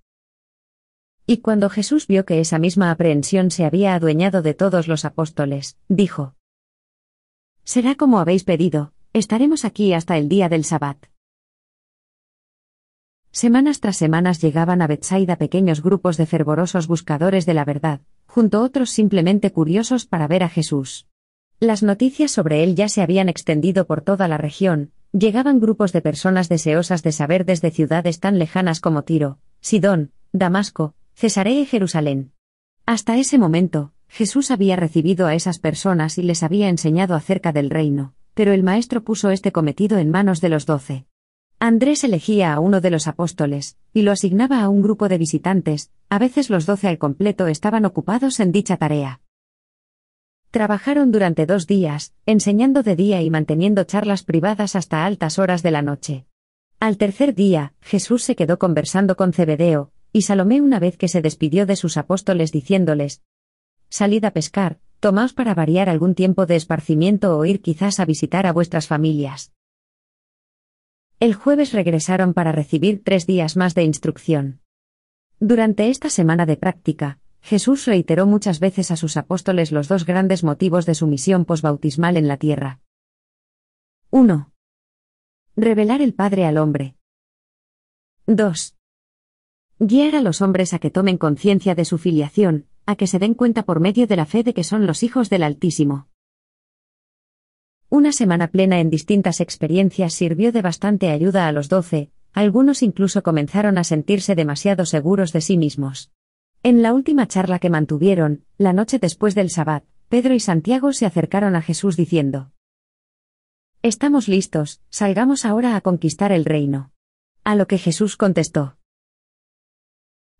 Y cuando Jesús vio que esa misma aprehensión se había adueñado de todos los apóstoles, dijo, Será como habéis pedido, estaremos aquí hasta el día del Sabbat. Semanas tras semanas llegaban a Bethsaida pequeños grupos de fervorosos buscadores de la verdad, junto a otros simplemente curiosos para ver a Jesús. Las noticias sobre él ya se habían extendido por toda la región, llegaban grupos de personas deseosas de saber desde ciudades tan lejanas como Tiro, Sidón, Damasco, Cesarea y Jerusalén. Hasta ese momento, Jesús había recibido a esas personas y les había enseñado acerca del reino, pero el Maestro puso este cometido en manos de los doce. Andrés elegía a uno de los apóstoles, y lo asignaba a un grupo de visitantes, a veces los doce al completo estaban ocupados en dicha tarea. Trabajaron durante dos días, enseñando de día y manteniendo charlas privadas hasta altas horas de la noche. Al tercer día, Jesús se quedó conversando con Cebedeo, y Salomé una vez que se despidió de sus apóstoles diciéndoles, Salid a pescar, tomaos para variar algún tiempo de esparcimiento o ir quizás a visitar a vuestras familias. El jueves regresaron para recibir tres días más de instrucción. Durante esta semana de práctica, Jesús reiteró muchas veces a sus apóstoles los dos grandes motivos de su misión posbautismal en la tierra. 1. Revelar el Padre al hombre. 2. Guiar a los hombres a que tomen conciencia de su filiación, a que se den cuenta por medio de la fe de que son los hijos del Altísimo. Una semana plena en distintas experiencias sirvió de bastante ayuda a los doce, algunos incluso comenzaron a sentirse demasiado seguros de sí mismos. En la última charla que mantuvieron, la noche después del Sabbat, Pedro y Santiago se acercaron a Jesús diciendo, Estamos listos, salgamos ahora a conquistar el reino. A lo que Jesús contestó,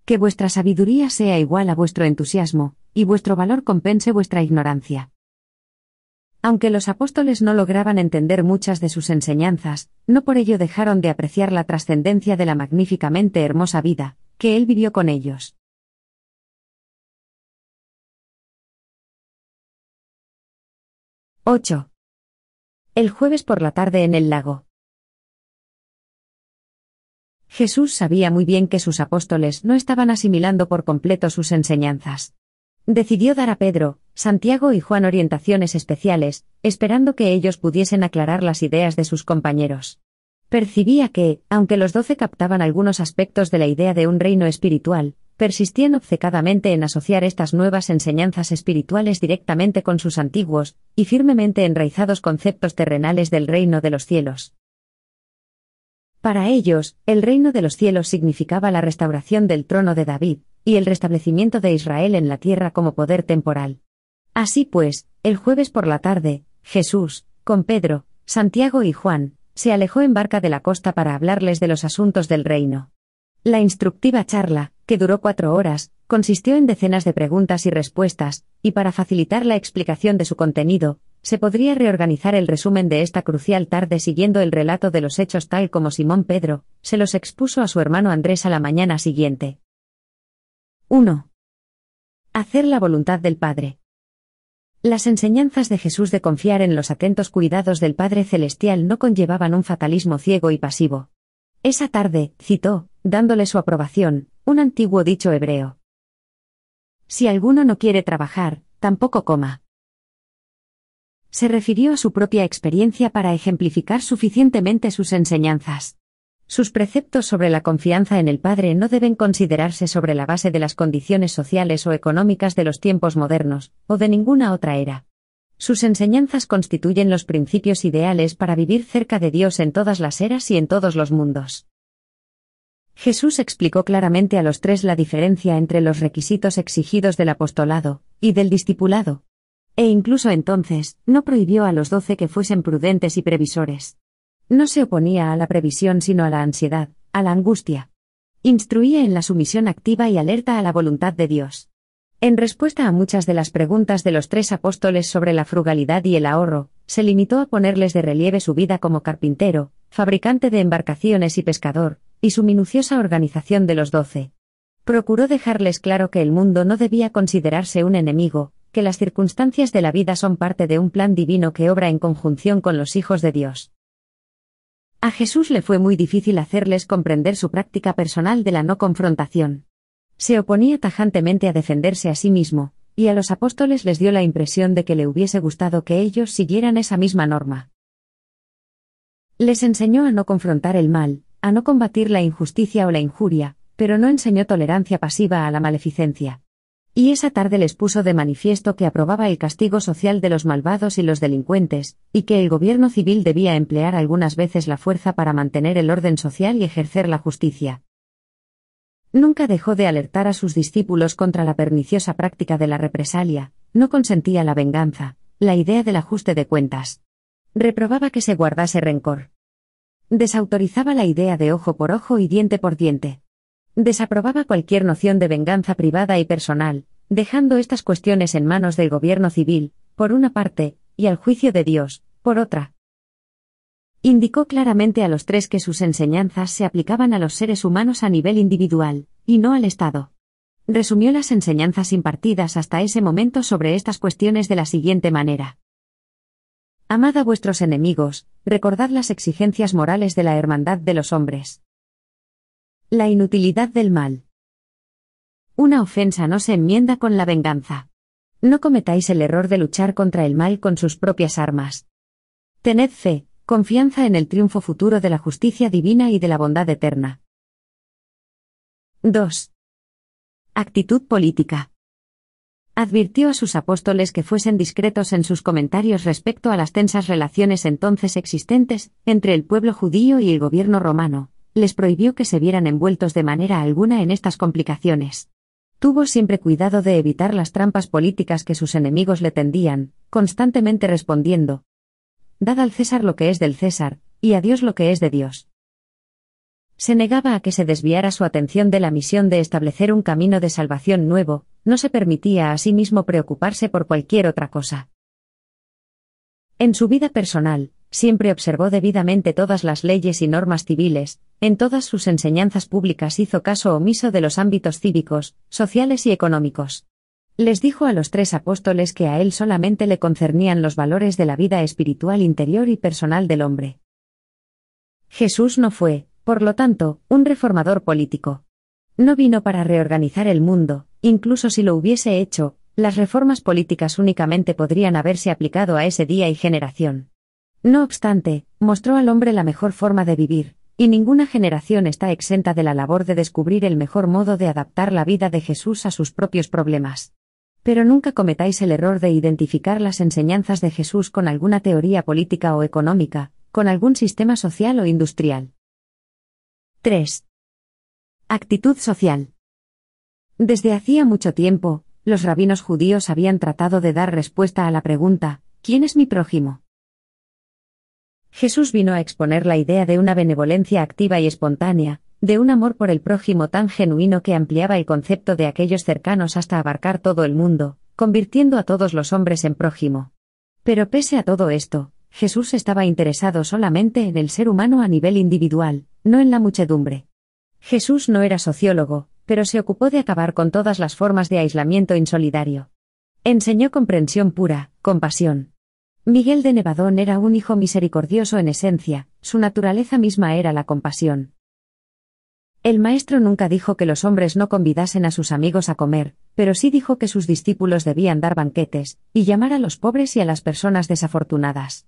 Que vuestra sabiduría sea igual a vuestro entusiasmo, y vuestro valor compense vuestra ignorancia. Aunque los apóstoles no lograban entender muchas de sus enseñanzas, no por ello dejaron de apreciar la trascendencia de la magníficamente hermosa vida, que él vivió con ellos. 8. El jueves por la tarde en el lago. Jesús sabía muy bien que sus apóstoles no estaban asimilando por completo sus enseñanzas. Decidió dar a Pedro, Santiago y Juan orientaciones especiales, esperando que ellos pudiesen aclarar las ideas de sus compañeros. Percibía que, aunque los doce captaban algunos aspectos de la idea de un reino espiritual, persistían obcecadamente en asociar estas nuevas enseñanzas espirituales directamente con sus antiguos, y firmemente enraizados conceptos terrenales del reino de los cielos. Para ellos, el reino de los cielos significaba la restauración del trono de David, y el restablecimiento de Israel en la tierra como poder temporal. Así pues, el jueves por la tarde, Jesús, con Pedro, Santiago y Juan, se alejó en barca de la costa para hablarles de los asuntos del reino. La instructiva charla, que duró cuatro horas, consistió en decenas de preguntas y respuestas, y para facilitar la explicación de su contenido, se podría reorganizar el resumen de esta crucial tarde siguiendo el relato de los hechos tal como Simón Pedro, se los expuso a su hermano Andrés a la mañana siguiente. 1. Hacer la voluntad del Padre. Las enseñanzas de Jesús de confiar en los atentos cuidados del Padre Celestial no conllevaban un fatalismo ciego y pasivo. Esa tarde, citó, dándole su aprobación, un antiguo dicho hebreo. Si alguno no quiere trabajar, tampoco coma. Se refirió a su propia experiencia para ejemplificar suficientemente sus enseñanzas. Sus preceptos sobre la confianza en el Padre no deben considerarse sobre la base de las condiciones sociales o económicas de los tiempos modernos, o de ninguna otra era. Sus enseñanzas constituyen los principios ideales para vivir cerca de Dios en todas las eras y en todos los mundos. Jesús explicó claramente a los tres la diferencia entre los requisitos exigidos del apostolado y del discipulado. E incluso entonces, no prohibió a los doce que fuesen prudentes y previsores. No se oponía a la previsión sino a la ansiedad, a la angustia. Instruía en la sumisión activa y alerta a la voluntad de Dios. En respuesta a muchas de las preguntas de los tres apóstoles sobre la frugalidad y el ahorro, se limitó a ponerles de relieve su vida como carpintero, fabricante de embarcaciones y pescador, y su minuciosa organización de los doce. Procuró dejarles claro que el mundo no debía considerarse un enemigo, que las circunstancias de la vida son parte de un plan divino que obra en conjunción con los hijos de Dios. A Jesús le fue muy difícil hacerles comprender su práctica personal de la no confrontación. Se oponía tajantemente a defenderse a sí mismo, y a los apóstoles les dio la impresión de que le hubiese gustado que ellos siguieran esa misma norma. Les enseñó a no confrontar el mal, a no combatir la injusticia o la injuria, pero no enseñó tolerancia pasiva a la maleficencia. Y esa tarde les puso de manifiesto que aprobaba el castigo social de los malvados y los delincuentes, y que el gobierno civil debía emplear algunas veces la fuerza para mantener el orden social y ejercer la justicia. Nunca dejó de alertar a sus discípulos contra la perniciosa práctica de la represalia, no consentía la venganza, la idea del ajuste de cuentas. Reprobaba que se guardase rencor. Desautorizaba la idea de ojo por ojo y diente por diente. Desaprobaba cualquier noción de venganza privada y personal, dejando estas cuestiones en manos del gobierno civil, por una parte, y al juicio de Dios, por otra. Indicó claramente a los tres que sus enseñanzas se aplicaban a los seres humanos a nivel individual, y no al Estado. Resumió las enseñanzas impartidas hasta ese momento sobre estas cuestiones de la siguiente manera. Amad a vuestros enemigos, recordad las exigencias morales de la hermandad de los hombres. La inutilidad del mal. Una ofensa no se enmienda con la venganza. No cometáis el error de luchar contra el mal con sus propias armas. Tened fe, confianza en el triunfo futuro de la justicia divina y de la bondad eterna. 2. Actitud política. Advirtió a sus apóstoles que fuesen discretos en sus comentarios respecto a las tensas relaciones entonces existentes entre el pueblo judío y el gobierno romano, les prohibió que se vieran envueltos de manera alguna en estas complicaciones. Tuvo siempre cuidado de evitar las trampas políticas que sus enemigos le tendían, constantemente respondiendo, Dad al César lo que es del César, y a Dios lo que es de Dios. Se negaba a que se desviara su atención de la misión de establecer un camino de salvación nuevo, no se permitía a sí mismo preocuparse por cualquier otra cosa. En su vida personal, siempre observó debidamente todas las leyes y normas civiles, en todas sus enseñanzas públicas hizo caso omiso de los ámbitos cívicos, sociales y económicos. Les dijo a los tres apóstoles que a él solamente le concernían los valores de la vida espiritual interior y personal del hombre. Jesús no fue, por lo tanto, un reformador político. No vino para reorganizar el mundo, incluso si lo hubiese hecho, las reformas políticas únicamente podrían haberse aplicado a ese día y generación. No obstante, mostró al hombre la mejor forma de vivir, y ninguna generación está exenta de la labor de descubrir el mejor modo de adaptar la vida de Jesús a sus propios problemas. Pero nunca cometáis el error de identificar las enseñanzas de Jesús con alguna teoría política o económica, con algún sistema social o industrial. 3. Actitud social. Desde hacía mucho tiempo, los rabinos judíos habían tratado de dar respuesta a la pregunta, ¿quién es mi prójimo? Jesús vino a exponer la idea de una benevolencia activa y espontánea, de un amor por el prójimo tan genuino que ampliaba el concepto de aquellos cercanos hasta abarcar todo el mundo, convirtiendo a todos los hombres en prójimo. Pero pese a todo esto, Jesús estaba interesado solamente en el ser humano a nivel individual, no en la muchedumbre. Jesús no era sociólogo, pero se ocupó de acabar con todas las formas de aislamiento insolidario. Enseñó comprensión pura, compasión. Miguel de Nevadón era un hijo misericordioso en esencia, su naturaleza misma era la compasión. El maestro nunca dijo que los hombres no convidasen a sus amigos a comer, pero sí dijo que sus discípulos debían dar banquetes, y llamar a los pobres y a las personas desafortunadas.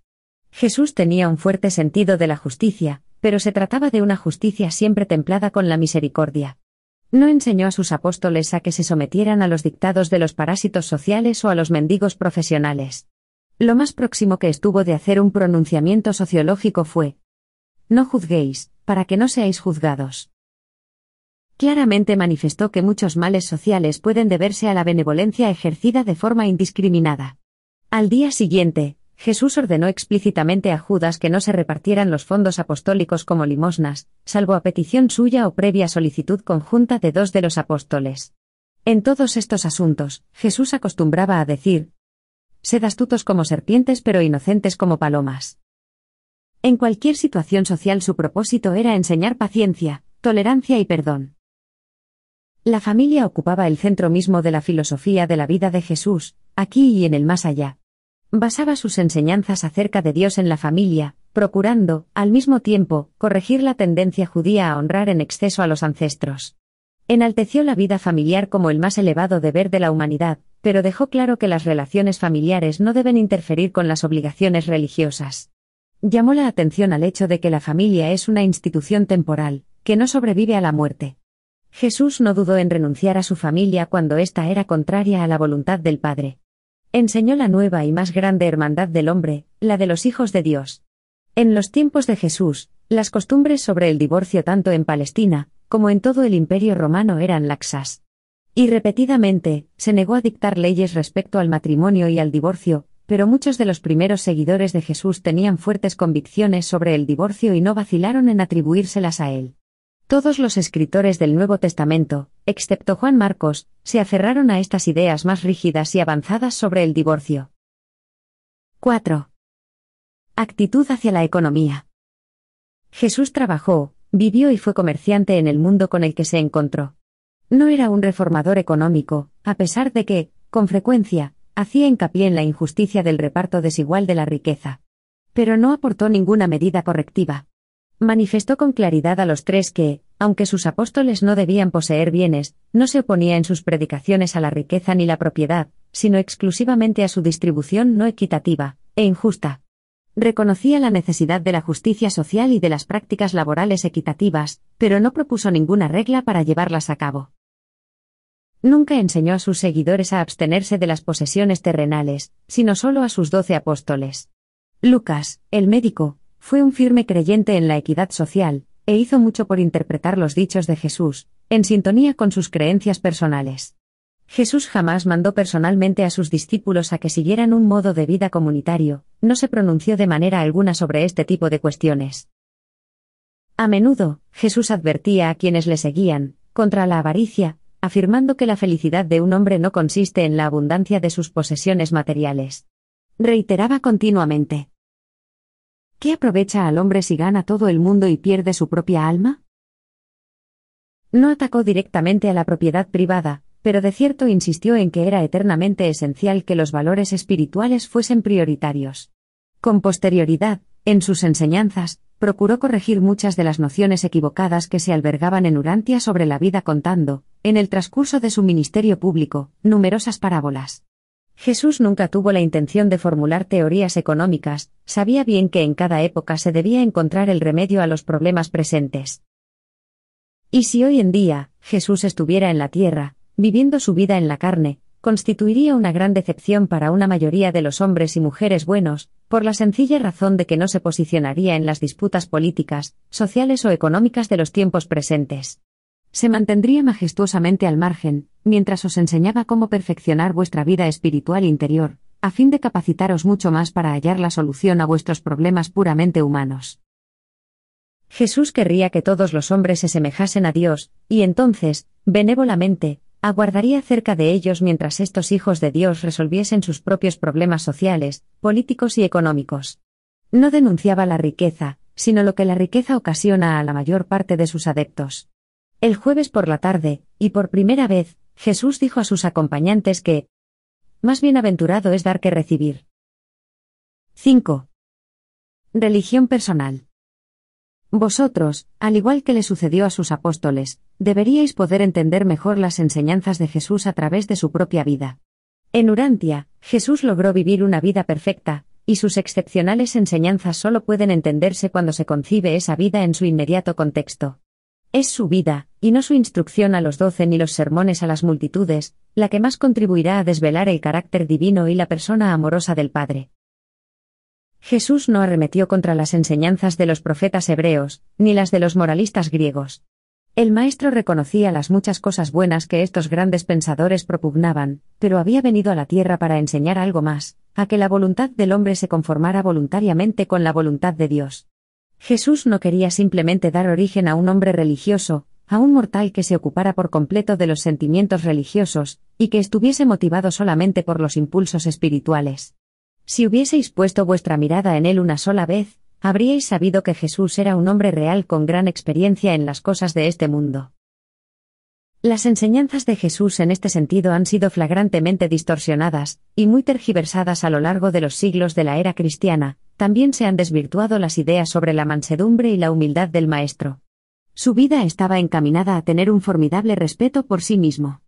Jesús tenía un fuerte sentido de la justicia, pero se trataba de una justicia siempre templada con la misericordia. No enseñó a sus apóstoles a que se sometieran a los dictados de los parásitos sociales o a los mendigos profesionales. Lo más próximo que estuvo de hacer un pronunciamiento sociológico fue, No juzguéis, para que no seáis juzgados. Claramente manifestó que muchos males sociales pueden deberse a la benevolencia ejercida de forma indiscriminada. Al día siguiente, Jesús ordenó explícitamente a Judas que no se repartieran los fondos apostólicos como limosnas, salvo a petición suya o previa solicitud conjunta de dos de los apóstoles. En todos estos asuntos, Jesús acostumbraba a decir, Sed astutos como serpientes pero inocentes como palomas. En cualquier situación social su propósito era enseñar paciencia, tolerancia y perdón. La familia ocupaba el centro mismo de la filosofía de la vida de Jesús, aquí y en el más allá. Basaba sus enseñanzas acerca de Dios en la familia, procurando, al mismo tiempo, corregir la tendencia judía a honrar en exceso a los ancestros. Enalteció la vida familiar como el más elevado deber de la humanidad, pero dejó claro que las relaciones familiares no deben interferir con las obligaciones religiosas. Llamó la atención al hecho de que la familia es una institución temporal, que no sobrevive a la muerte. Jesús no dudó en renunciar a su familia cuando ésta era contraria a la voluntad del Padre. Enseñó la nueva y más grande hermandad del hombre, la de los hijos de Dios. En los tiempos de Jesús, las costumbres sobre el divorcio tanto en Palestina, como en todo el imperio romano eran laxas. Y repetidamente, se negó a dictar leyes respecto al matrimonio y al divorcio, pero muchos de los primeros seguidores de Jesús tenían fuertes convicciones sobre el divorcio y no vacilaron en atribuírselas a él. Todos los escritores del Nuevo Testamento, excepto Juan Marcos, se aferraron a estas ideas más rígidas y avanzadas sobre el divorcio. 4. Actitud hacia la economía. Jesús trabajó, vivió y fue comerciante en el mundo con el que se encontró. No era un reformador económico, a pesar de que, con frecuencia, hacía hincapié en la injusticia del reparto desigual de la riqueza. Pero no aportó ninguna medida correctiva manifestó con claridad a los tres que, aunque sus apóstoles no debían poseer bienes, no se oponía en sus predicaciones a la riqueza ni la propiedad, sino exclusivamente a su distribución no equitativa, e injusta. Reconocía la necesidad de la justicia social y de las prácticas laborales equitativas, pero no propuso ninguna regla para llevarlas a cabo. Nunca enseñó a sus seguidores a abstenerse de las posesiones terrenales, sino solo a sus doce apóstoles. Lucas, el médico, fue un firme creyente en la equidad social, e hizo mucho por interpretar los dichos de Jesús, en sintonía con sus creencias personales. Jesús jamás mandó personalmente a sus discípulos a que siguieran un modo de vida comunitario, no se pronunció de manera alguna sobre este tipo de cuestiones. A menudo, Jesús advertía a quienes le seguían, contra la avaricia, afirmando que la felicidad de un hombre no consiste en la abundancia de sus posesiones materiales. Reiteraba continuamente, ¿Qué aprovecha al hombre si gana todo el mundo y pierde su propia alma? No atacó directamente a la propiedad privada, pero de cierto insistió en que era eternamente esencial que los valores espirituales fuesen prioritarios. Con posterioridad, en sus enseñanzas, procuró corregir muchas de las nociones equivocadas que se albergaban en Urantia sobre la vida contando, en el transcurso de su ministerio público, numerosas parábolas. Jesús nunca tuvo la intención de formular teorías económicas, sabía bien que en cada época se debía encontrar el remedio a los problemas presentes. Y si hoy en día, Jesús estuviera en la tierra, viviendo su vida en la carne, constituiría una gran decepción para una mayoría de los hombres y mujeres buenos, por la sencilla razón de que no se posicionaría en las disputas políticas, sociales o económicas de los tiempos presentes se mantendría majestuosamente al margen, mientras os enseñaba cómo perfeccionar vuestra vida espiritual interior, a fin de capacitaros mucho más para hallar la solución a vuestros problemas puramente humanos. Jesús querría que todos los hombres se semejasen a Dios, y entonces, benévolamente, aguardaría cerca de ellos mientras estos hijos de Dios resolviesen sus propios problemas sociales, políticos y económicos. No denunciaba la riqueza, sino lo que la riqueza ocasiona a la mayor parte de sus adeptos. El jueves por la tarde, y por primera vez, Jesús dijo a sus acompañantes que, más bienaventurado es dar que recibir. 5. Religión personal. Vosotros, al igual que le sucedió a sus apóstoles, deberíais poder entender mejor las enseñanzas de Jesús a través de su propia vida. En Urantia, Jesús logró vivir una vida perfecta, y sus excepcionales enseñanzas solo pueden entenderse cuando se concibe esa vida en su inmediato contexto. Es su vida, y no su instrucción a los doce ni los sermones a las multitudes, la que más contribuirá a desvelar el carácter divino y la persona amorosa del Padre. Jesús no arremetió contra las enseñanzas de los profetas hebreos, ni las de los moralistas griegos. El maestro reconocía las muchas cosas buenas que estos grandes pensadores propugnaban, pero había venido a la tierra para enseñar algo más, a que la voluntad del hombre se conformara voluntariamente con la voluntad de Dios. Jesús no quería simplemente dar origen a un hombre religioso, a un mortal que se ocupara por completo de los sentimientos religiosos, y que estuviese motivado solamente por los impulsos espirituales. Si hubieseis puesto vuestra mirada en él una sola vez, habríais sabido que Jesús era un hombre real con gran experiencia en las cosas de este mundo. Las enseñanzas de Jesús en este sentido han sido flagrantemente distorsionadas, y muy tergiversadas a lo largo de los siglos de la era cristiana, también se han desvirtuado las ideas sobre la mansedumbre y la humildad del Maestro. Su vida estaba encaminada a tener un formidable respeto por sí mismo.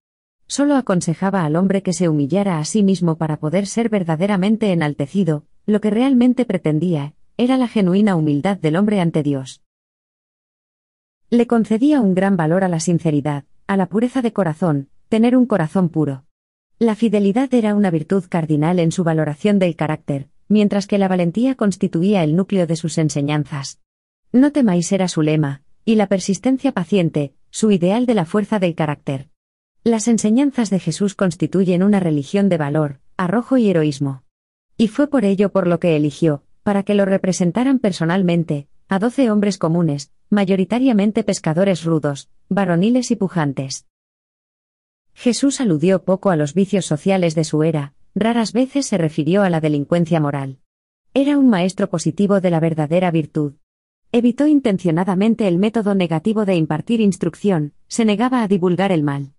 Solo aconsejaba al hombre que se humillara a sí mismo para poder ser verdaderamente enaltecido, lo que realmente pretendía, era la genuina humildad del hombre ante Dios. Le concedía un gran valor a la sinceridad, a la pureza de corazón, tener un corazón puro. La fidelidad era una virtud cardinal en su valoración del carácter, mientras que la valentía constituía el núcleo de sus enseñanzas. No temáis era su lema, y la persistencia paciente, su ideal de la fuerza del carácter. Las enseñanzas de Jesús constituyen una religión de valor, arrojo y heroísmo. Y fue por ello por lo que eligió, para que lo representaran personalmente, a doce hombres comunes, mayoritariamente pescadores rudos, varoniles y pujantes. Jesús aludió poco a los vicios sociales de su era, raras veces se refirió a la delincuencia moral. Era un maestro positivo de la verdadera virtud. Evitó intencionadamente el método negativo de impartir instrucción, se negaba a divulgar el mal.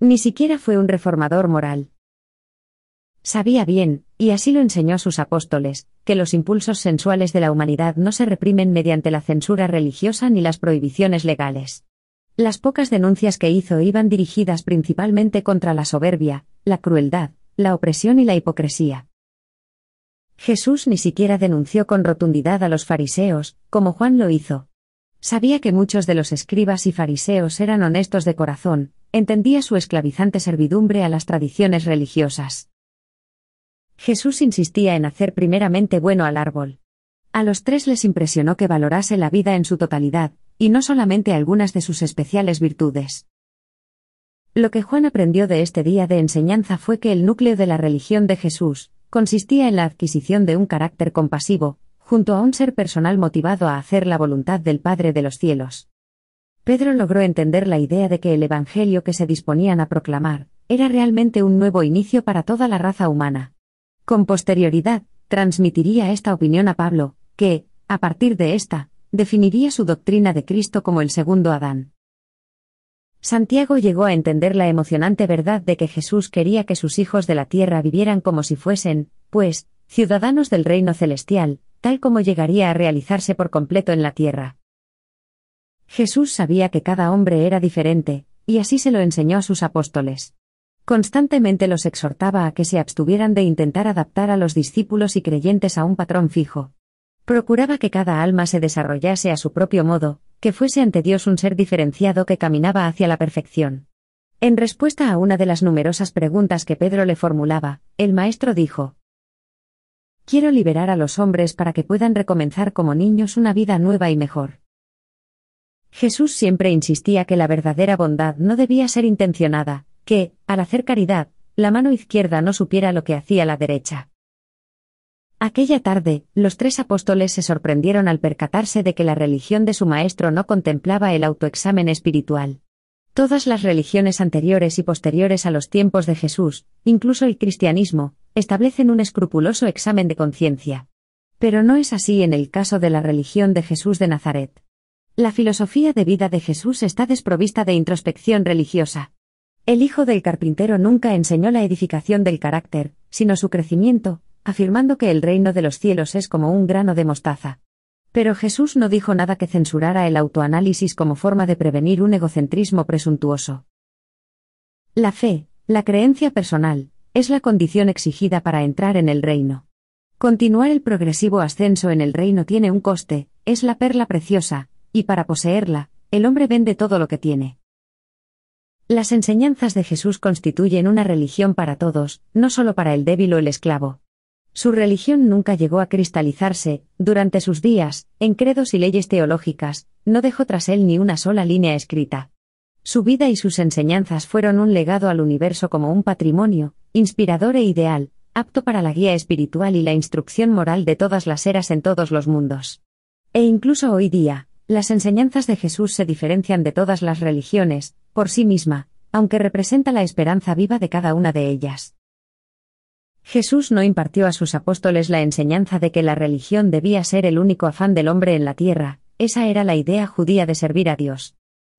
Ni siquiera fue un reformador moral. Sabía bien, y así lo enseñó a sus apóstoles, que los impulsos sensuales de la humanidad no se reprimen mediante la censura religiosa ni las prohibiciones legales. Las pocas denuncias que hizo iban dirigidas principalmente contra la soberbia, la crueldad, la opresión y la hipocresía. Jesús ni siquiera denunció con rotundidad a los fariseos, como Juan lo hizo. Sabía que muchos de los escribas y fariseos eran honestos de corazón, entendía su esclavizante servidumbre a las tradiciones religiosas. Jesús insistía en hacer primeramente bueno al árbol. A los tres les impresionó que valorase la vida en su totalidad, y no solamente algunas de sus especiales virtudes. Lo que Juan aprendió de este día de enseñanza fue que el núcleo de la religión de Jesús consistía en la adquisición de un carácter compasivo, junto a un ser personal motivado a hacer la voluntad del Padre de los cielos. Pedro logró entender la idea de que el Evangelio que se disponían a proclamar, era realmente un nuevo inicio para toda la raza humana. Con posterioridad, transmitiría esta opinión a Pablo, que, a partir de esta, definiría su doctrina de Cristo como el segundo Adán. Santiago llegó a entender la emocionante verdad de que Jesús quería que sus hijos de la tierra vivieran como si fuesen, pues, ciudadanos del reino celestial, tal como llegaría a realizarse por completo en la tierra. Jesús sabía que cada hombre era diferente, y así se lo enseñó a sus apóstoles. Constantemente los exhortaba a que se abstuvieran de intentar adaptar a los discípulos y creyentes a un patrón fijo. Procuraba que cada alma se desarrollase a su propio modo, que fuese ante Dios un ser diferenciado que caminaba hacia la perfección. En respuesta a una de las numerosas preguntas que Pedro le formulaba, el maestro dijo, Quiero liberar a los hombres para que puedan recomenzar como niños una vida nueva y mejor. Jesús siempre insistía que la verdadera bondad no debía ser intencionada, que, al hacer caridad, la mano izquierda no supiera lo que hacía la derecha. Aquella tarde, los tres apóstoles se sorprendieron al percatarse de que la religión de su maestro no contemplaba el autoexamen espiritual. Todas las religiones anteriores y posteriores a los tiempos de Jesús, incluso el cristianismo, establecen un escrupuloso examen de conciencia. Pero no es así en el caso de la religión de Jesús de Nazaret. La filosofía de vida de Jesús está desprovista de introspección religiosa. El hijo del carpintero nunca enseñó la edificación del carácter, sino su crecimiento, afirmando que el reino de los cielos es como un grano de mostaza. Pero Jesús no dijo nada que censurara el autoanálisis como forma de prevenir un egocentrismo presuntuoso. La fe, la creencia personal, es la condición exigida para entrar en el reino. Continuar el progresivo ascenso en el reino tiene un coste, es la perla preciosa, y para poseerla, el hombre vende todo lo que tiene. Las enseñanzas de Jesús constituyen una religión para todos, no solo para el débil o el esclavo. Su religión nunca llegó a cristalizarse, durante sus días, en credos y leyes teológicas, no dejó tras él ni una sola línea escrita. Su vida y sus enseñanzas fueron un legado al universo como un patrimonio, inspirador e ideal, apto para la guía espiritual y la instrucción moral de todas las eras en todos los mundos. E incluso hoy día, las enseñanzas de Jesús se diferencian de todas las religiones, por sí misma, aunque representa la esperanza viva de cada una de ellas. Jesús no impartió a sus apóstoles la enseñanza de que la religión debía ser el único afán del hombre en la tierra, esa era la idea judía de servir a Dios.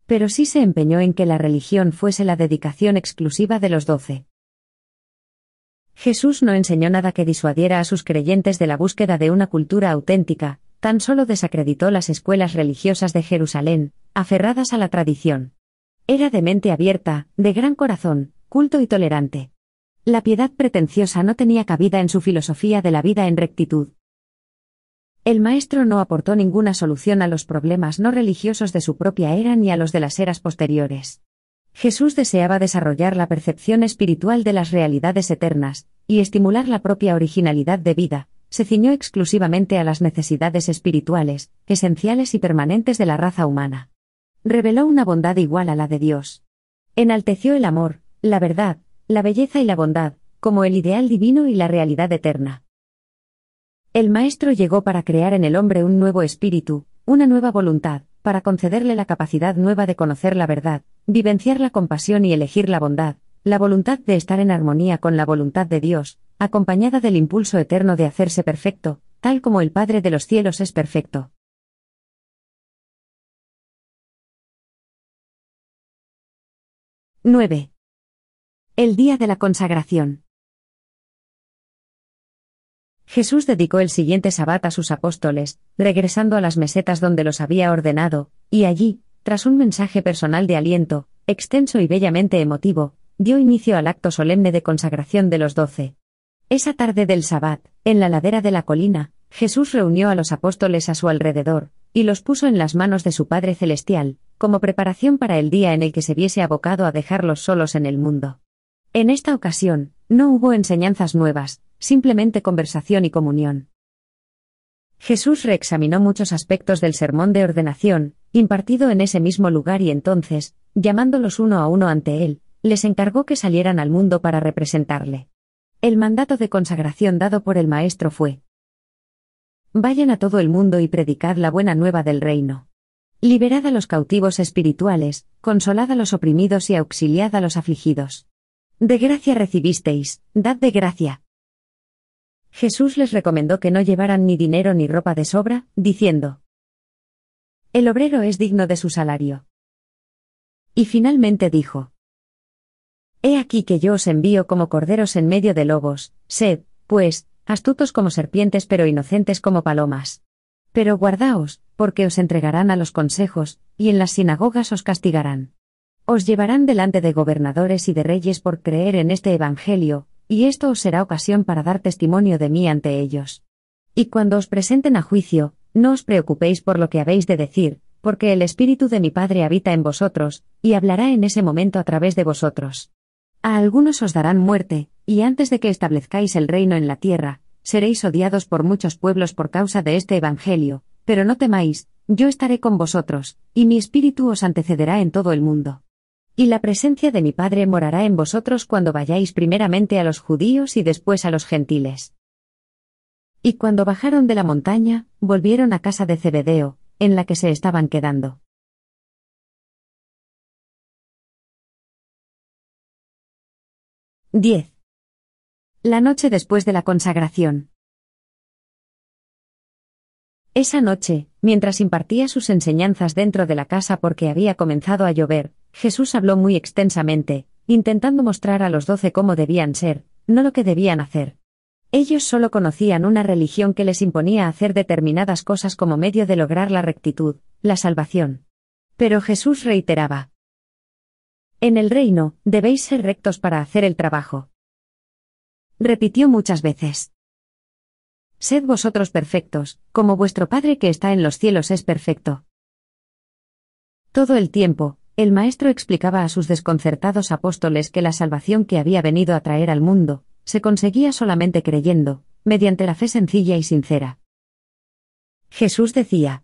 Pero sí se empeñó en que la religión fuese la dedicación exclusiva de los doce. Jesús no enseñó nada que disuadiera a sus creyentes de la búsqueda de una cultura auténtica, tan solo desacreditó las escuelas religiosas de Jerusalén, aferradas a la tradición. Era de mente abierta, de gran corazón, culto y tolerante. La piedad pretenciosa no tenía cabida en su filosofía de la vida en rectitud. El maestro no aportó ninguna solución a los problemas no religiosos de su propia era ni a los de las eras posteriores. Jesús deseaba desarrollar la percepción espiritual de las realidades eternas, y estimular la propia originalidad de vida, se ciñó exclusivamente a las necesidades espirituales, esenciales y permanentes de la raza humana. Reveló una bondad igual a la de Dios. Enalteció el amor, la verdad, la belleza y la bondad, como el ideal divino y la realidad eterna. El Maestro llegó para crear en el hombre un nuevo espíritu, una nueva voluntad, para concederle la capacidad nueva de conocer la verdad, vivenciar la compasión y elegir la bondad, la voluntad de estar en armonía con la voluntad de Dios, acompañada del impulso eterno de hacerse perfecto, tal como el Padre de los cielos es perfecto. ¡9! El día de la consagración. Jesús dedicó el siguiente sabbat a sus apóstoles, regresando a las mesetas donde los había ordenado, y allí, tras un mensaje personal de aliento, extenso y bellamente emotivo, dio inicio al acto solemne de consagración de los doce. Esa tarde del sabbat, en la ladera de la colina, Jesús reunió a los apóstoles a su alrededor, y los puso en las manos de su Padre Celestial, como preparación para el día en el que se viese abocado a dejarlos solos en el mundo. En esta ocasión, no hubo enseñanzas nuevas, simplemente conversación y comunión. Jesús reexaminó muchos aspectos del sermón de ordenación, impartido en ese mismo lugar y entonces, llamándolos uno a uno ante él, les encargó que salieran al mundo para representarle. El mandato de consagración dado por el Maestro fue, Vayan a todo el mundo y predicad la buena nueva del reino. Liberad a los cautivos espirituales, consolad a los oprimidos y auxiliad a los afligidos. De gracia recibisteis, dad de gracia. Jesús les recomendó que no llevaran ni dinero ni ropa de sobra, diciendo, El obrero es digno de su salario. Y finalmente dijo, He aquí que yo os envío como corderos en medio de lobos, sed, pues, astutos como serpientes pero inocentes como palomas. Pero guardaos, porque os entregarán a los consejos, y en las sinagogas os castigarán. Os llevarán delante de gobernadores y de reyes por creer en este Evangelio, y esto os será ocasión para dar testimonio de mí ante ellos. Y cuando os presenten a juicio, no os preocupéis por lo que habéis de decir, porque el Espíritu de mi Padre habita en vosotros, y hablará en ese momento a través de vosotros. A algunos os darán muerte, y antes de que establezcáis el reino en la tierra, seréis odiados por muchos pueblos por causa de este Evangelio, pero no temáis, yo estaré con vosotros, y mi Espíritu os antecederá en todo el mundo. Y la presencia de mi Padre morará en vosotros cuando vayáis primeramente a los judíos y después a los gentiles. Y cuando bajaron de la montaña, volvieron a casa de Zebedeo, en la que se estaban quedando. Diez. La noche después de la consagración. Esa noche, mientras impartía sus enseñanzas dentro de la casa porque había comenzado a llover, Jesús habló muy extensamente, intentando mostrar a los doce cómo debían ser, no lo que debían hacer. Ellos solo conocían una religión que les imponía hacer determinadas cosas como medio de lograr la rectitud, la salvación. Pero Jesús reiteraba. En el reino, debéis ser rectos para hacer el trabajo. Repitió muchas veces. Sed vosotros perfectos, como vuestro Padre que está en los cielos es perfecto. Todo el tiempo, el Maestro explicaba a sus desconcertados apóstoles que la salvación que había venido a traer al mundo, se conseguía solamente creyendo, mediante la fe sencilla y sincera. Jesús decía.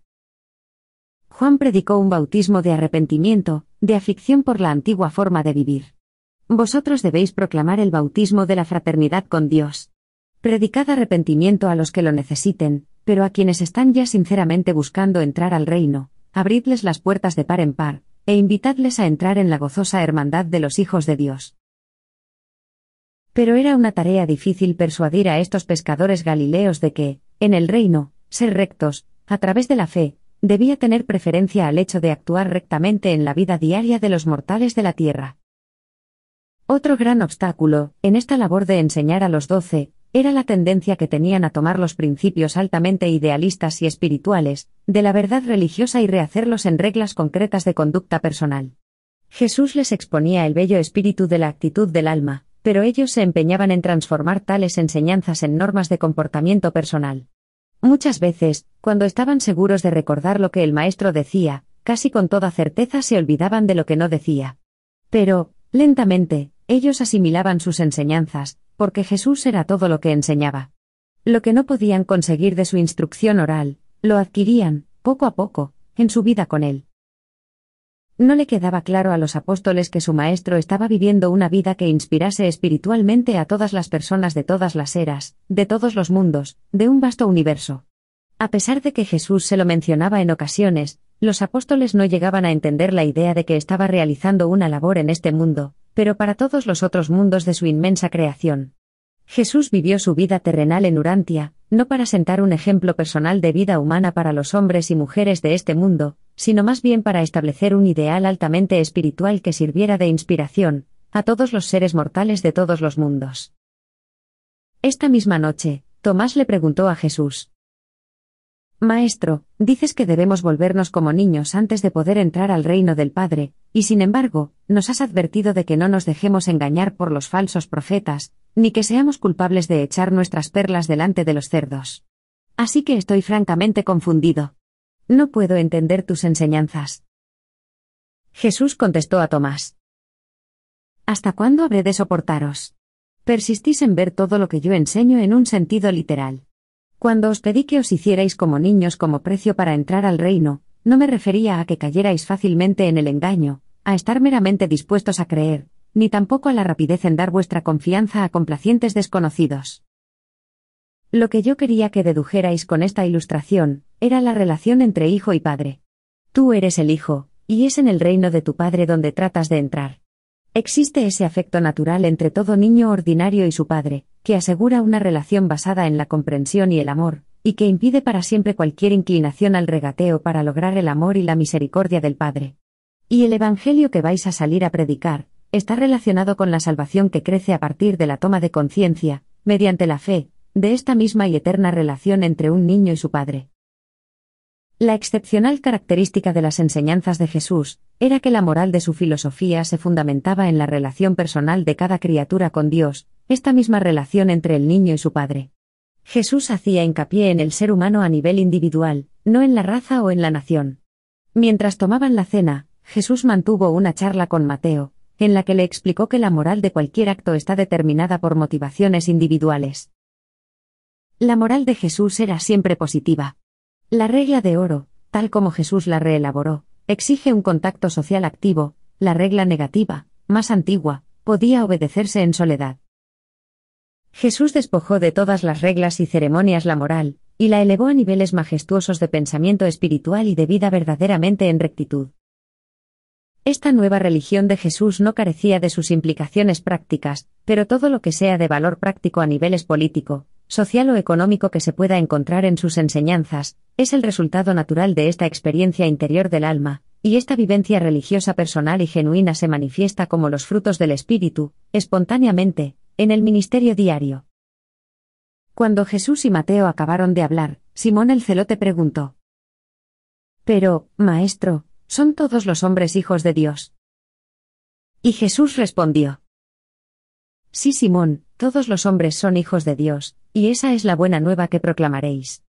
Juan predicó un bautismo de arrepentimiento, de aflicción por la antigua forma de vivir. Vosotros debéis proclamar el bautismo de la fraternidad con Dios. Predicad arrepentimiento a los que lo necesiten, pero a quienes están ya sinceramente buscando entrar al reino, abridles las puertas de par en par, e invitadles a entrar en la gozosa hermandad de los hijos de Dios. Pero era una tarea difícil persuadir a estos pescadores galileos de que, en el reino, ser rectos, a través de la fe, debía tener preferencia al hecho de actuar rectamente en la vida diaria de los mortales de la tierra. Otro gran obstáculo, en esta labor de enseñar a los doce, era la tendencia que tenían a tomar los principios altamente idealistas y espirituales, de la verdad religiosa y rehacerlos en reglas concretas de conducta personal. Jesús les exponía el bello espíritu de la actitud del alma, pero ellos se empeñaban en transformar tales enseñanzas en normas de comportamiento personal. Muchas veces, cuando estaban seguros de recordar lo que el maestro decía, casi con toda certeza se olvidaban de lo que no decía. Pero, lentamente, ellos asimilaban sus enseñanzas, porque Jesús era todo lo que enseñaba. Lo que no podían conseguir de su instrucción oral, lo adquirían, poco a poco, en su vida con él. No le quedaba claro a los apóstoles que su Maestro estaba viviendo una vida que inspirase espiritualmente a todas las personas de todas las eras, de todos los mundos, de un vasto universo. A pesar de que Jesús se lo mencionaba en ocasiones, los apóstoles no llegaban a entender la idea de que estaba realizando una labor en este mundo, pero para todos los otros mundos de su inmensa creación. Jesús vivió su vida terrenal en Urantia, no para sentar un ejemplo personal de vida humana para los hombres y mujeres de este mundo, sino más bien para establecer un ideal altamente espiritual que sirviera de inspiración, a todos los seres mortales de todos los mundos. Esta misma noche, Tomás le preguntó a Jesús, Maestro, dices que debemos volvernos como niños antes de poder entrar al reino del Padre, y sin embargo, nos has advertido de que no nos dejemos engañar por los falsos profetas, ni que seamos culpables de echar nuestras perlas delante de los cerdos. Así que estoy francamente confundido. No puedo entender tus enseñanzas. Jesús contestó a Tomás. ¿Hasta cuándo habré de soportaros? Persistís en ver todo lo que yo enseño en un sentido literal. Cuando os pedí que os hicierais como niños como precio para entrar al reino, no me refería a que cayerais fácilmente en el engaño, a estar meramente dispuestos a creer, ni tampoco a la rapidez en dar vuestra confianza a complacientes desconocidos. Lo que yo quería que dedujerais con esta ilustración, era la relación entre hijo y padre. Tú eres el hijo, y es en el reino de tu padre donde tratas de entrar. Existe ese afecto natural entre todo niño ordinario y su padre, que asegura una relación basada en la comprensión y el amor, y que impide para siempre cualquier inclinación al regateo para lograr el amor y la misericordia del Padre. Y el Evangelio que vais a salir a predicar, está relacionado con la salvación que crece a partir de la toma de conciencia, mediante la fe, de esta misma y eterna relación entre un niño y su Padre. La excepcional característica de las enseñanzas de Jesús, era que la moral de su filosofía se fundamentaba en la relación personal de cada criatura con Dios, esta misma relación entre el niño y su padre. Jesús hacía hincapié en el ser humano a nivel individual, no en la raza o en la nación. Mientras tomaban la cena, Jesús mantuvo una charla con Mateo, en la que le explicó que la moral de cualquier acto está determinada por motivaciones individuales. La moral de Jesús era siempre positiva. La regla de oro, tal como Jesús la reelaboró, exige un contacto social activo, la regla negativa, más antigua, podía obedecerse en soledad. Jesús despojó de todas las reglas y ceremonias la moral, y la elevó a niveles majestuosos de pensamiento espiritual y de vida verdaderamente en rectitud. Esta nueva religión de Jesús no carecía de sus implicaciones prácticas, pero todo lo que sea de valor práctico a niveles político, social o económico que se pueda encontrar en sus enseñanzas, es el resultado natural de esta experiencia interior del alma, y esta vivencia religiosa personal y genuina se manifiesta como los frutos del Espíritu, espontáneamente, en el ministerio diario. Cuando Jesús y Mateo acabaron de hablar, Simón el celote preguntó. Pero, Maestro, ¿son todos los hombres hijos de Dios? Y Jesús respondió. Sí, Simón, todos los hombres son hijos de Dios, y esa es la buena nueva que proclamaréis.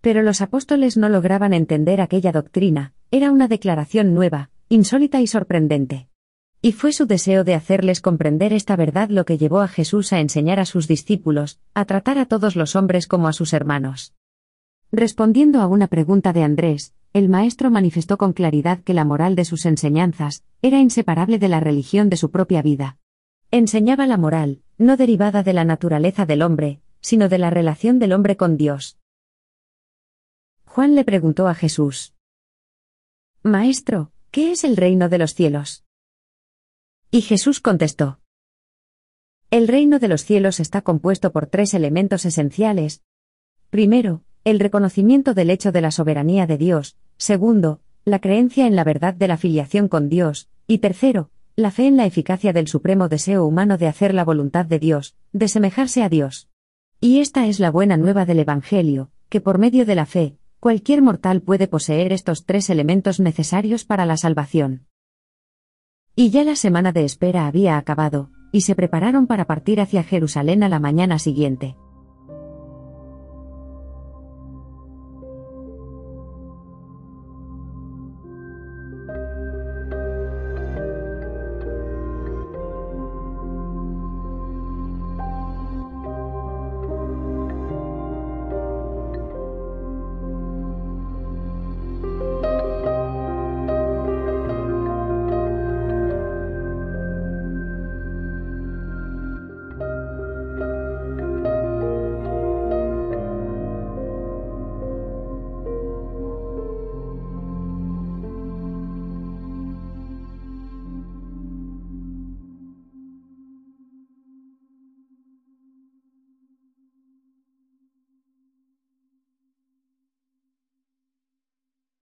Pero los apóstoles no lograban entender aquella doctrina, era una declaración nueva, insólita y sorprendente. Y fue su deseo de hacerles comprender esta verdad lo que llevó a Jesús a enseñar a sus discípulos, a tratar a todos los hombres como a sus hermanos. Respondiendo a una pregunta de Andrés, el maestro manifestó con claridad que la moral de sus enseñanzas era inseparable de la religión de su propia vida. Enseñaba la moral, no derivada de la naturaleza del hombre, sino de la relación del hombre con Dios. Juan le preguntó a Jesús. Maestro, ¿qué es el reino de los cielos? Y Jesús contestó. El reino de los cielos está compuesto por tres elementos esenciales. Primero, el reconocimiento del hecho de la soberanía de Dios, segundo, la creencia en la verdad de la filiación con Dios, y tercero, la fe en la eficacia del supremo deseo humano de hacer la voluntad de Dios, de semejarse a Dios. Y esta es la buena nueva del Evangelio, que por medio de la fe, cualquier mortal puede poseer estos tres elementos necesarios para la salvación. Y ya la semana de espera había acabado, y se prepararon para partir hacia Jerusalén a la mañana siguiente.